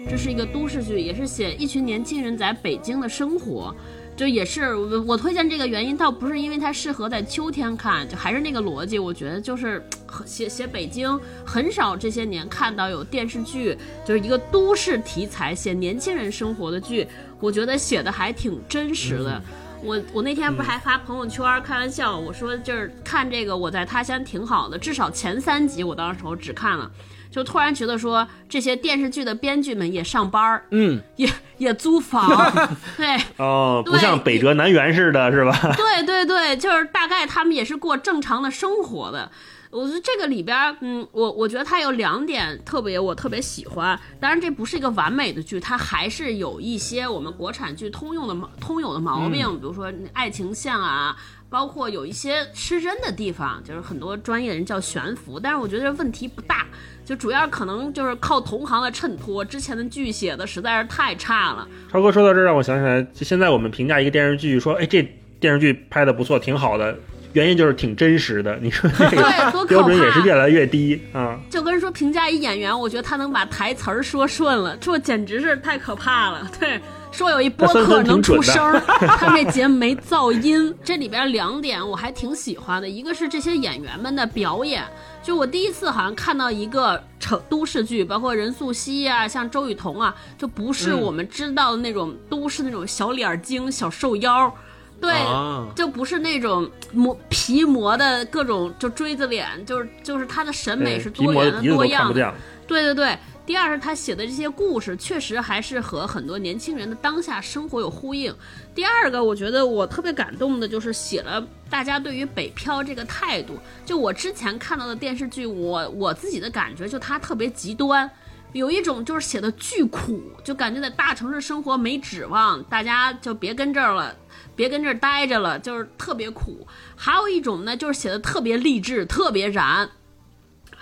这是一个都市剧，也是写一群年轻人在北京的生活。就也是我我推荐这个原因，倒不是因为它适合在秋天看，就还是那个逻辑。我觉得就是写写北京，很少这些年看到有电视剧，就是一个都市题材写年轻人生活的剧，我觉得写的还挺真实的。我我那天不是还发朋友圈开玩笑，我说就是看这个我在他乡挺好的，至少前三集我当时我只看了。就突然觉得说，这些电视剧的编剧们也上班儿，嗯，也也租房，对，哦，不像北辙南辕似的，是吧？对对对，就是大概他们也是过正常的生活的。我觉得这个里边，嗯，我我觉得它有两点特别，我特别喜欢。当然，这不是一个完美的剧，它还是有一些我们国产剧通用的通有的毛病，比如说爱情线啊，包括有一些失真的地方，就是很多专业人叫悬浮，但是我觉得问题不大。就主要可能就是靠同行的衬托，之前的剧写的实在是太差了。超哥说到这儿，让我想起来，就现在我们评价一个电视剧，说，哎，这电视剧拍的不错，挺好的，原因就是挺真实的。你说这对标准也是越来越低啊。就跟说评价一演员，我觉得他能把台词儿说顺了，这简直是太可怕了。对，说有一播客能出声儿，他这节目没噪音。这里边两点我还挺喜欢的，一个是这些演员们的表演。就我第一次好像看到一个城都市剧，包括任素汐啊，像周雨彤啊，就不是嗯我们知道的那种都市那种小脸儿精、小瘦腰。对，啊就不是那种磨皮磨的各种就锥子脸，就是就是他的审美是多元的、多样的。对对对，第二是他写的这些故事，确实还是和很多年轻人的当下生活有呼应。第二个，我觉得我特别感动的就是写了大家对于北漂这个态度。就我之前看到的电视剧，我我自己的感觉就它特别极端。有一种就是写的巨苦，就感觉在大城市生活没指望，大家就别跟这儿了，别跟这儿待着了，就是特别苦。还有一种呢，就是写的特别励志，特别燃。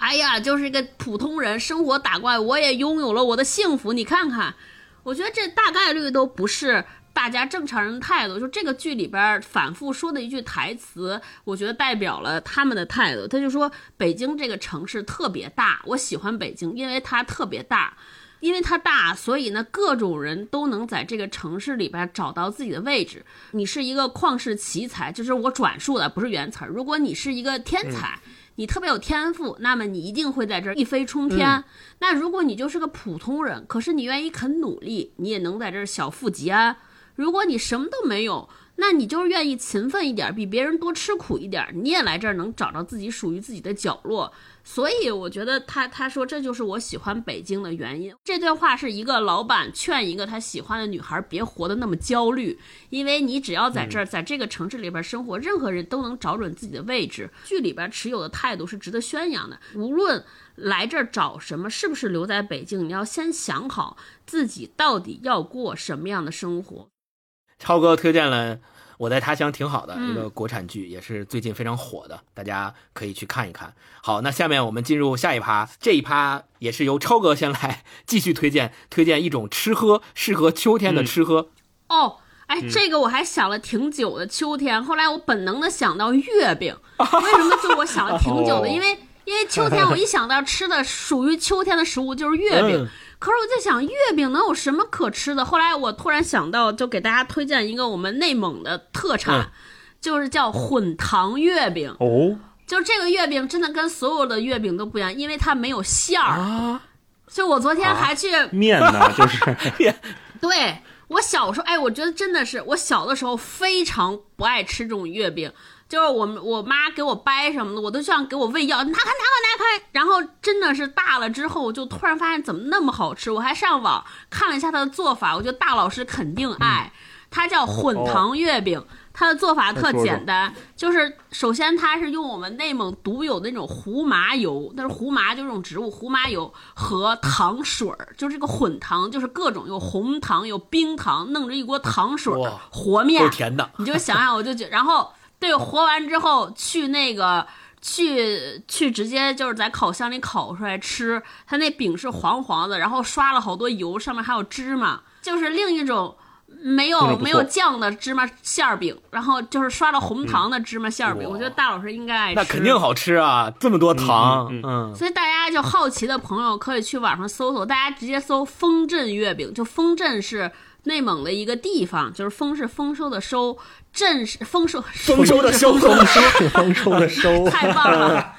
哎呀，就是一个普通人，生活打怪，我也拥有了我的幸福。你看看，我觉得这大概率都不是大家正常人的态度。就这个剧里边反复说的一句台词，我觉得代表了他们的态度。他就说，北京这个城市特别大，我喜欢北京，因为它特别大。因为它大，所以呢，各种人都能在这个城市里边找到自己的位置。你是一个旷世奇才，就是我转述的，不是原词儿。如果你是一个天才，你特别有天赋，那么你一定会在这儿一飞冲天。那如果你就是个普通人，可是你愿意肯努力，你也能在这儿小富即安。如果你什么都没有，那你就是愿意勤奋一点，比别人多吃苦一点，你也来这儿能找到自己属于自己的角落。所以我觉得他他说这就是我喜欢北京的原因。这段话是一个老板劝一个他喜欢的女孩别活得那么焦虑，因为你只要在这儿，在这个城市里边生活，任何人都能找准自己的位置。剧里边持有的态度是值得宣扬的。无论来这儿找什么，是不是留在北京，你要先想好自己到底要过什么样的生活。超哥推荐了《我在他乡挺好的》嗯一个国产剧，也是最近非常火的，大家可以去看一看。好，那下面我们进入下一趴，这一趴也是由超哥先来继续推荐，推荐一种吃喝适合秋天的吃喝。哦，哎，这个我还想了挺久的。秋天，后来我本能的想到月饼，为什么？就我想了挺久的，哦因为因为秋天，我一想到吃的属于秋天的食物就是月饼。嗯可是我在想，月饼能有什么可吃的？后来我突然想到，就给大家推荐一个我们内蒙的特产，嗯就是叫混糖月饼。哦，就这个月饼真的跟所有的月饼都不一样，因为它没有馅儿。啊，就我昨天还去面呢，就是 对我小时候，哎，我觉得真的是我小的时候非常不爱吃这种月饼，就是我们我妈给我掰什么的，我都像给我喂药，拿开拿开拿开。然后真的是大了之后，我就突然发现怎么那么好吃，我还上网看了一下它的做法，我觉得大老师肯定爱。它叫混糖月饼，它的做法特简单，就是首先它是用我们内蒙独有的那种胡麻油，但是胡麻就是这种植物胡麻油和糖水儿，就是这个混糖，就是各种有红糖有冰糖，弄着一锅糖水儿和面够，甜的。你就想想，我就觉，然后对和完之后去那个去去直接就是在烤箱里烤出来吃，它那饼是黄黄的，然后刷了好多油，上面还有芝麻，就是另一种。没有没有酱的芝麻馅儿饼，然后就是刷了红糖的芝麻馅儿饼，我觉得大老师应该爱吃。那肯定好吃啊，这么多糖，嗯嗯，所以大家就好奇的朋友可以去网上搜搜，大家直接搜丰镇月饼，就丰镇是内蒙的一个地方，就是丰是丰收的收，镇是丰收丰收的收丰收丰收的收，太棒了。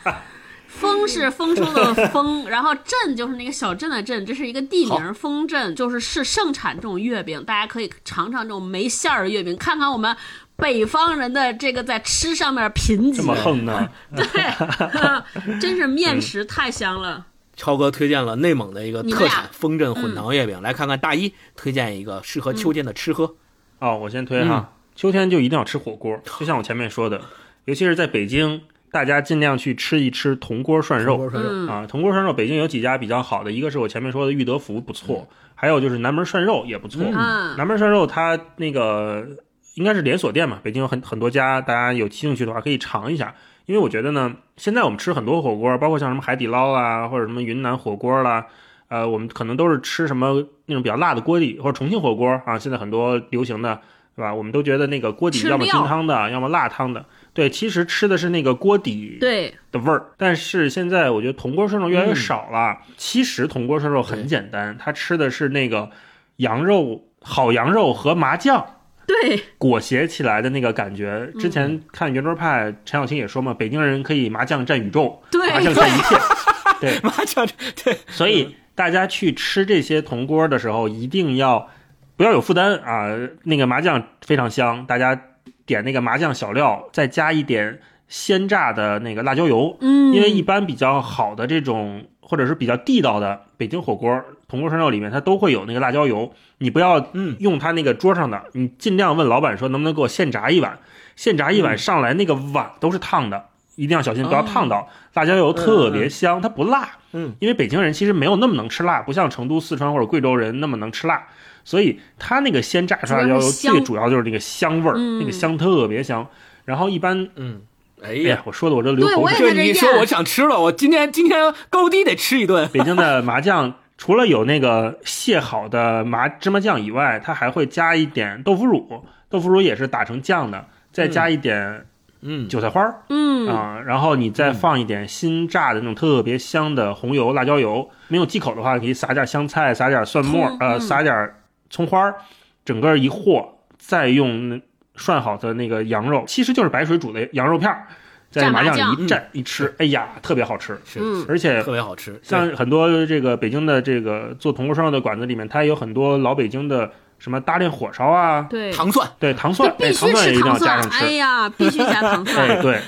丰是丰收的丰，然后镇就是那个小镇的镇，这是一个地名。丰镇就是是盛产这种月饼，大家可以尝尝这种没馅儿的月饼，看看我们北方人的这个在吃上面贫瘠。这么横呢？对，真是面食太香了。超哥推荐了内蒙的一个特产丰镇混糖月饼，来看看大一推荐一个适合秋天的吃喝。哦，我先推哈，秋天就一定要吃火锅，就像我前面说的，尤其是在北京，大家尽量去吃一吃铜锅涮肉。嗯啊，铜锅涮肉，北京有几家比较好的，一个是我前面说的裕德福不错，还有就是南门涮肉也不错。嗯南门涮肉它那个应该是连锁店嘛，北京有很很多家，大家有兴趣的话可以尝一下。因为我觉得呢，现在我们吃很多火锅，包括像什么海底捞啦，或者什么云南火锅啦，呃，我们可能都是吃什么那种比较辣的锅底，或者重庆火锅啊，现在很多流行的对吧？我们都觉得那个锅底要么料清汤的，要么辣汤的。对，其实吃的是那个锅底对，的味儿。但是现在我觉得铜锅涮肉越来越少了。其实铜锅涮肉很简单，它吃的是那个羊肉好羊肉和麻酱。对，裹挟起来的那个感觉。之前看圆桌派，陈小青也说嘛，北京人可以麻酱占宇宙，对麻酱占一切。对，麻酱对，所以大家去吃这些铜锅的时候，一定要不要有负担啊。那个麻酱非常香，大家点那个麻酱小料，再加一点鲜榨的那个辣椒油。嗯，因为一般比较好的这种，或者是比较地道的北京火锅、铜锅涮肉里面，它都会有那个辣椒油。你不要嗯用它那个桌上的，你尽量问老板说能不能给我现炸一碗。现炸一碗嗯上来，那个碗都是烫的，一定要小心不要烫到。辣椒油特别香，它不辣。嗯，因为北京人其实没有那么能吃辣，不像成都、四川或者贵州人那么能吃辣，所以它那个鲜榨出来的油最主要就是那个香味儿，嗯那个香特别香。然后一般，嗯，哎哎呀呀，，我说的我这流口水。你说我想吃了，我今天今天高低得吃一顿。北京的麻酱除了有那个卸好的麻芝麻酱以外，它还会加一点豆腐乳，豆腐乳也是打成酱的，再加一点嗯，韭菜花儿嗯，啊、然后你再放一点新榨的那种特别香的红油、辣椒油。没有忌口的话，可以撒点香菜，撒点蒜末葱，呃，嗯撒点葱花儿，整个一和，再用那涮好的那个羊肉，其实就是白水煮的羊肉片儿，在麻酱蘸麻酱里一蘸一吃，哎呀，特别好吃。是嗯而且特别好吃，像很多这个北京的这个做铜锅涮肉的馆子里面，它也有很多老北京的什么大炼火烧啊，对，糖蒜，对糖蒜，必哎，糖须吃蒜也一定要糖蒜加上，吃。哎呀，必须加糖 哎，蒜，对，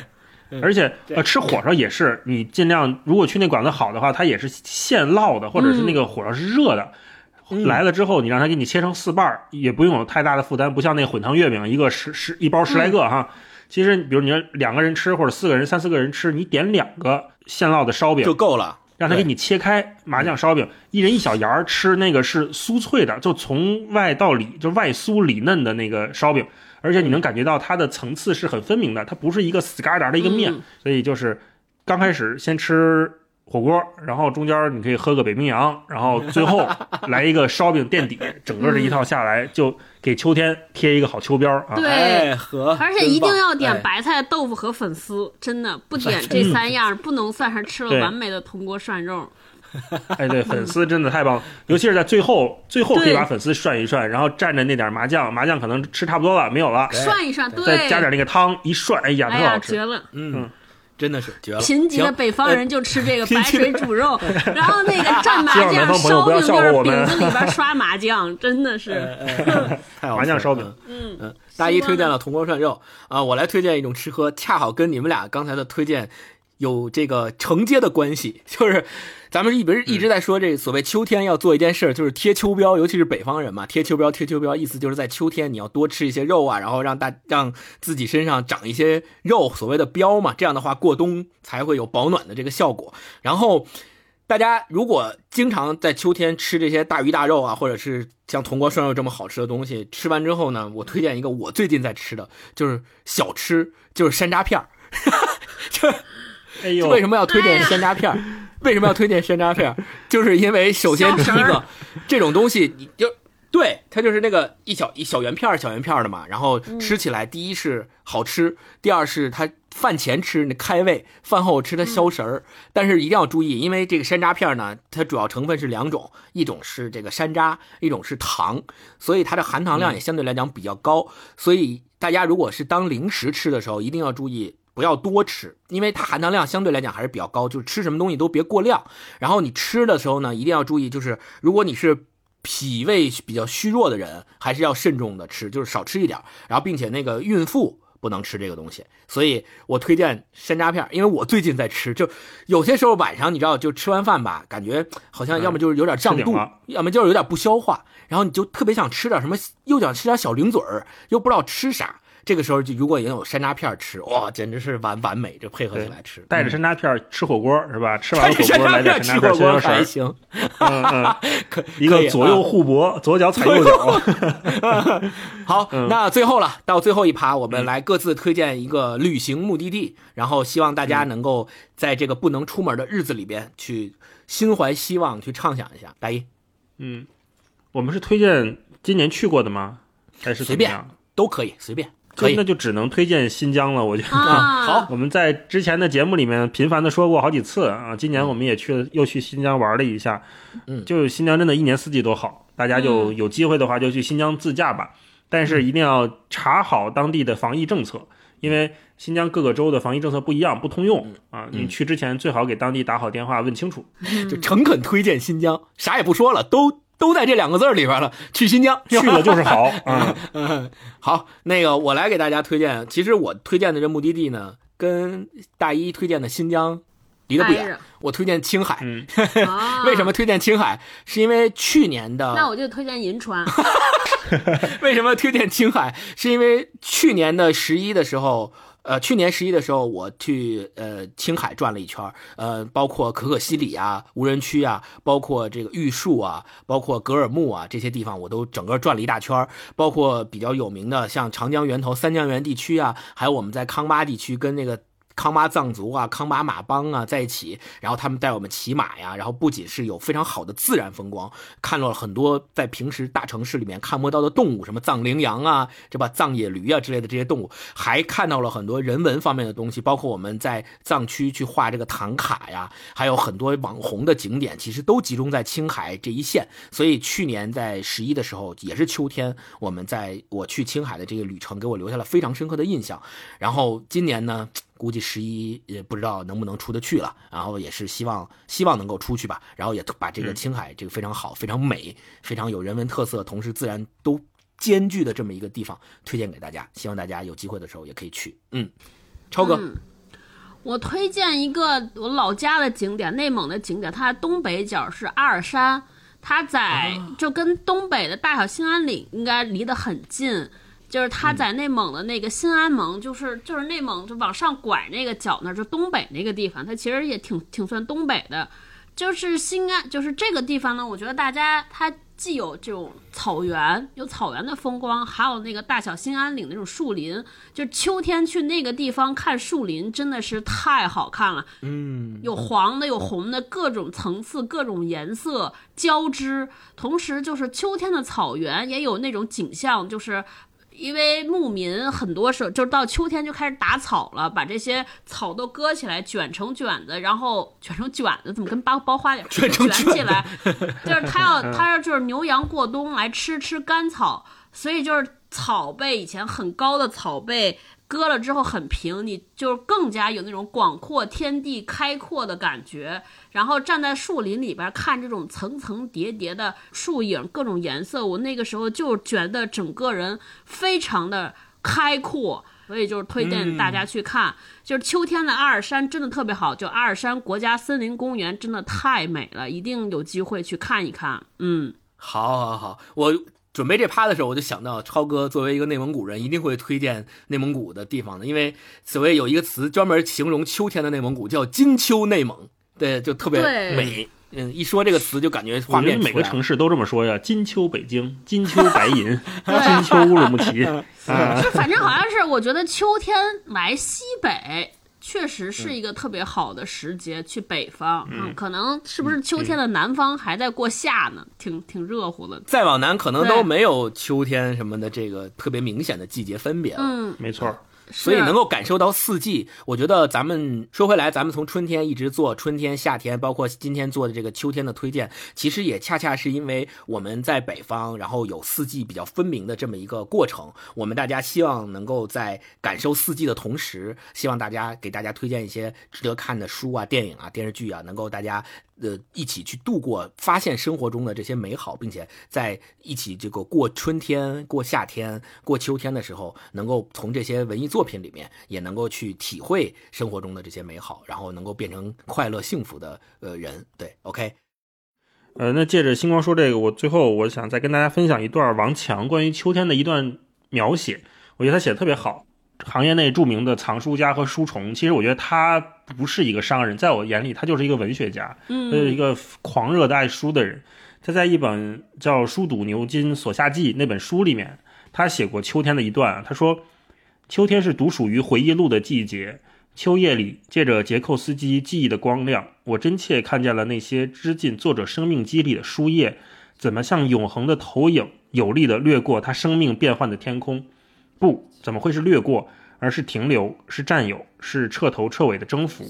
而且呃，吃火烧也是，你尽量如果去那馆子好的话，它也是现烙的，或者是那个火烧是热的。嗯来了之后，你让他给你切成四瓣儿，也不用有太大的负担，不像那混汤月饼，一个十十一包十来个哈。其实，比如你要两个人吃，或者四个人、三四个人吃，你点两个现烙的烧饼就够了。让他给你切开麻酱烧饼，一人一小沿儿吃，那个是酥脆的，就从外到里就外酥里嫩的那个烧饼，而且你能感觉到它的层次是很分明的，它不是一个死疙瘩的一个面，嗯所以就是刚开始先吃火锅，然后中间你可以喝个北冰洋，然后最后 来一个烧饼垫底，整个这一套下来就给秋天贴一个好秋膘啊！对而且一定要点白菜、豆腐和粉丝，真的不 点这三样，不能算是吃了完美的铜锅涮肉。哎，对，粉丝真的太棒了，尤其是在最后，最后可以把粉丝涮一涮，然后蘸着那点麻酱，麻酱可能吃差不多了，没有了，涮一涮，对，再加点那个汤一涮，哎呀，哎呀，特好吃。绝了！嗯，真的是绝了。贫瘠的北方人就吃这个白水煮肉，然后那个蘸麻 酱烧饼就是饼子里边刷麻酱，真的是。呃太好了。麻酱烧饼，嗯，嗯，大一推荐了铜锅涮肉啊、我来推荐一种吃喝，恰好跟你们俩刚才的推荐有这个承接的关系，就是咱们一直一直在说这所谓秋天要做一件事儿，就是贴秋膘，尤其是北方人嘛，贴秋膘，贴秋膘，意思就是在秋天你要多吃一些肉啊，然后让大让自己身上长一些肉，所谓的膘嘛，这样的话过冬才会有保暖的这个效果，然后。大家如果经常在秋天吃这些大鱼大肉啊，或者是像铜锅涮肉这么好吃的东西，吃完之后呢，我推荐一个我最近在吃的，就是小吃，就是山楂片儿。就哎呦，为什么要推荐山楂片儿？为什么要推荐山楂片儿？就是因为首先第一个，这种东西你就对它就是那个一小一小圆片儿小圆片儿的嘛，然后吃起来第一是好吃，第二是它饭前吃那开胃，饭后吃它消食儿。但是一定要注意，因为这个山楂片儿呢，它主要成分是两种，一种是这个山楂，一种是糖，所以它的含糖量也相对来讲比较高。所以大家如果是当零食吃的时候，一定要注意。不要多吃，因为它含糖量相对来讲还是比较高，就是吃什么东西都别过量。然后你吃的时候呢，一定要注意，就是如果你是脾胃比较虚弱的人，还是要慎重的吃，就是少吃一点。然后并且那个孕妇不能吃这个东西，所以我推荐山楂片，因为我最近在吃，就有些时候晚上你知道，就吃完饭吧，感觉好像要么就是有点胀肚，要么就是有点不消化，然后你就特别想吃点什么，又想吃点小零嘴儿，又不知道吃啥。这个时候就如果也有山楂片吃，哇，简直是完完美，这配合起来吃，带着山楂片吃火锅是吧？吃完带着火锅来点山楂片吃火锅还行，儿，嗯嗯，可一个左右啊互搏，左脚踩右脚。好，嗯那最后了，到最后一趴，我们来各自推荐一个旅行目的地，然后希望大家能够在这个不能出门的日子里边去心怀希望，去畅想一下。大一，嗯，我们是推荐今年去过的吗？还是随便？都可以，随便可以。那。就只能推荐新疆了，我觉得。啊，好，我们在之前的节目里面频繁的说过好几次啊，今年我们也去了又去新疆玩了一下，嗯。就是新疆真的一年四季都好，大家就有机会的话就去新疆自驾吧，但是一定要查好当地的防疫政策，因为新疆各个州的防疫政策不一样，不通用啊，你去之前最好给当地打好电话问清楚。就诚恳推荐新疆，啥也不说了，都都在这两个字儿里边了。去新疆，去了就是好啊，嗯，好，那个我来给大家推荐。其实我推荐的这目的地呢，跟大一推荐的新疆离得不远。我推荐青海。为什么？推荐青海？是因为去年的。那我就推荐银川。为什么推荐青海？是因为去年的十一的时候，呃，去年十一的时候，我去呃青海转了一圈，呃，包括可可西里啊、无人区啊，包括这个玉树啊，包括格尔木啊这些地方，我都整个转了一大圈。包括比较有名的像长江源头、三江源地区啊，还有我们在康巴地区跟那个。康巴藏族啊、康巴马帮啊在一起，然后他们带我们骑马呀，然后不仅是有非常好的自然风光，看到了很多在平时大城市里面看不到的动物，什么藏羚羊啊，这吧藏野驴啊之类的这些动物，还看到了很多人文方面的东西，包括我们在藏区去画这个唐卡呀，还有很多网红的景点，其实都集中在青海这一线。所以去年在十一的时候，也是秋天，我们在我去青海的这个旅程给我留下了非常深刻的印象。然后今年呢？估计十一也不知道能不能出得去了，然后也是希望希望能够出去吧，然后也把这个青海这个非常好、非常美、非常有人文特色，同时自然都兼具的这么一个地方推荐给大家，希望大家有机会的时候也可以去。嗯，超哥，嗯我推荐一个我老家的景点，内蒙的景点，它东北角是阿尔山，它在就跟东北的大小兴安岭应该离得很近。就是它在内蒙的那个新安盟，就是就是内蒙就往上拐那个角那儿，就东北那个地方，它其实也挺挺算东北的。就是新安，就是这个地方呢，我觉得大家它既有这种草原，有草原的风光，还有那个大小兴安岭那种树林。就秋天去那个地方看树林，真的是太好看了。嗯，有黄的，有红的，各种层次、各种颜色交织。同时，就是秋天的草原也有那种景象，就是。因为牧民很多时候就是到秋天就开始打草了，把这些草都割起来，卷成卷子，然后卷成卷子，怎么跟包包花点卷成卷起来？就是他要他要就是牛羊过冬来吃吃干草，所以就是草被以前很高的草被割了之后很平，你就更加有那种广阔天地开阔的感觉。然后站在树林里边看这种层层叠叠的树影，各种颜色，我那个时候就觉得整个人非常的开阔。所以就是推荐大家去看，就是秋天的阿尔山真的特别好，就阿尔山国家森林公园真的太美了，一定有机会去看一看。嗯，好，好，好，我。准备这趴的时候，我就想到超哥作为一个内蒙古人，一定会推荐内蒙古的地方的，因为所谓有一个词专门形容秋天的内蒙古，叫金秋内蒙，对，就特别美。嗯，一说这个词就感觉画我觉得每个城市都这么说呀，金秋北京，金秋白银，金秋乌鲁木齐 啊，就反正好像是，我觉得秋天来西北。确实是一个特别好的时节去北方，嗯，可能是不是秋天的南方还在过夏呢？挺挺热乎的。再往南可能都没有秋天什么的这个特别明显的季节分别了。嗯，没错。所以能够感受到四季，我觉得咱们说回来，咱们从春天一直做春天、夏天，包括今天做的这个秋天的推荐，其实也恰恰是因为我们在北方，然后有四季比较分明的这么一个过程。我们大家希望能够在感受四季的同时，希望大家给大家推荐一些值得看的书啊、电影啊、电视剧啊，能够大家呃一起去度过、发现生活中的这些美好，并且在一起这个过春天、过夏天、过秋天的时候，能够从这些文艺作品里面也能够去体会生活中的这些美好，然后能够变成快乐幸福的呃人。对，OK，呃，那借着星光说这个，我最后我想再跟大家分享一段王强关于秋天的一段描写，我觉得他写的特别好。行业内著名的藏书家和书虫，其实我觉得他不是一个商人，在我眼里他就是一个文学家，嗯他是一个狂热的爱书的人。他在一本叫《书赌牛津所下记》那本书里面，他写过秋天的一段，他说：“秋天是独属于回忆录的季节。秋夜里，借着捷寇斯基记忆的光亮，我真切看见了那些织进作者生命肌理的书页，怎么像永恒的投影，有力地掠过他生命变幻的天空。不，怎么会是掠过，而是停留，是占有，是彻头彻尾的征服。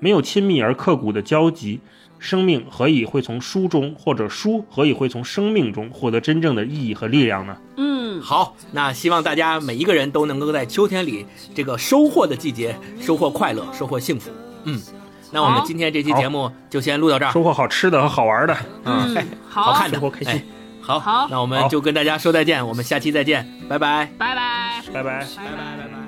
没有亲密而刻骨的交集，生命何以会从书中，或者书何以会从生命中获得真正的意义和力量呢？嗯，好，那希望大家每一个人都能够在秋天里这个收获的季节收获快乐，收获幸福。嗯，那我们今天这期节目就先录到这儿。收获好吃的和好玩的，嗯哎好好看的，收获开心哎好，好那我们就跟大家说再见，我们下期再见，拜拜。拜拜。拜拜。拜拜拜拜。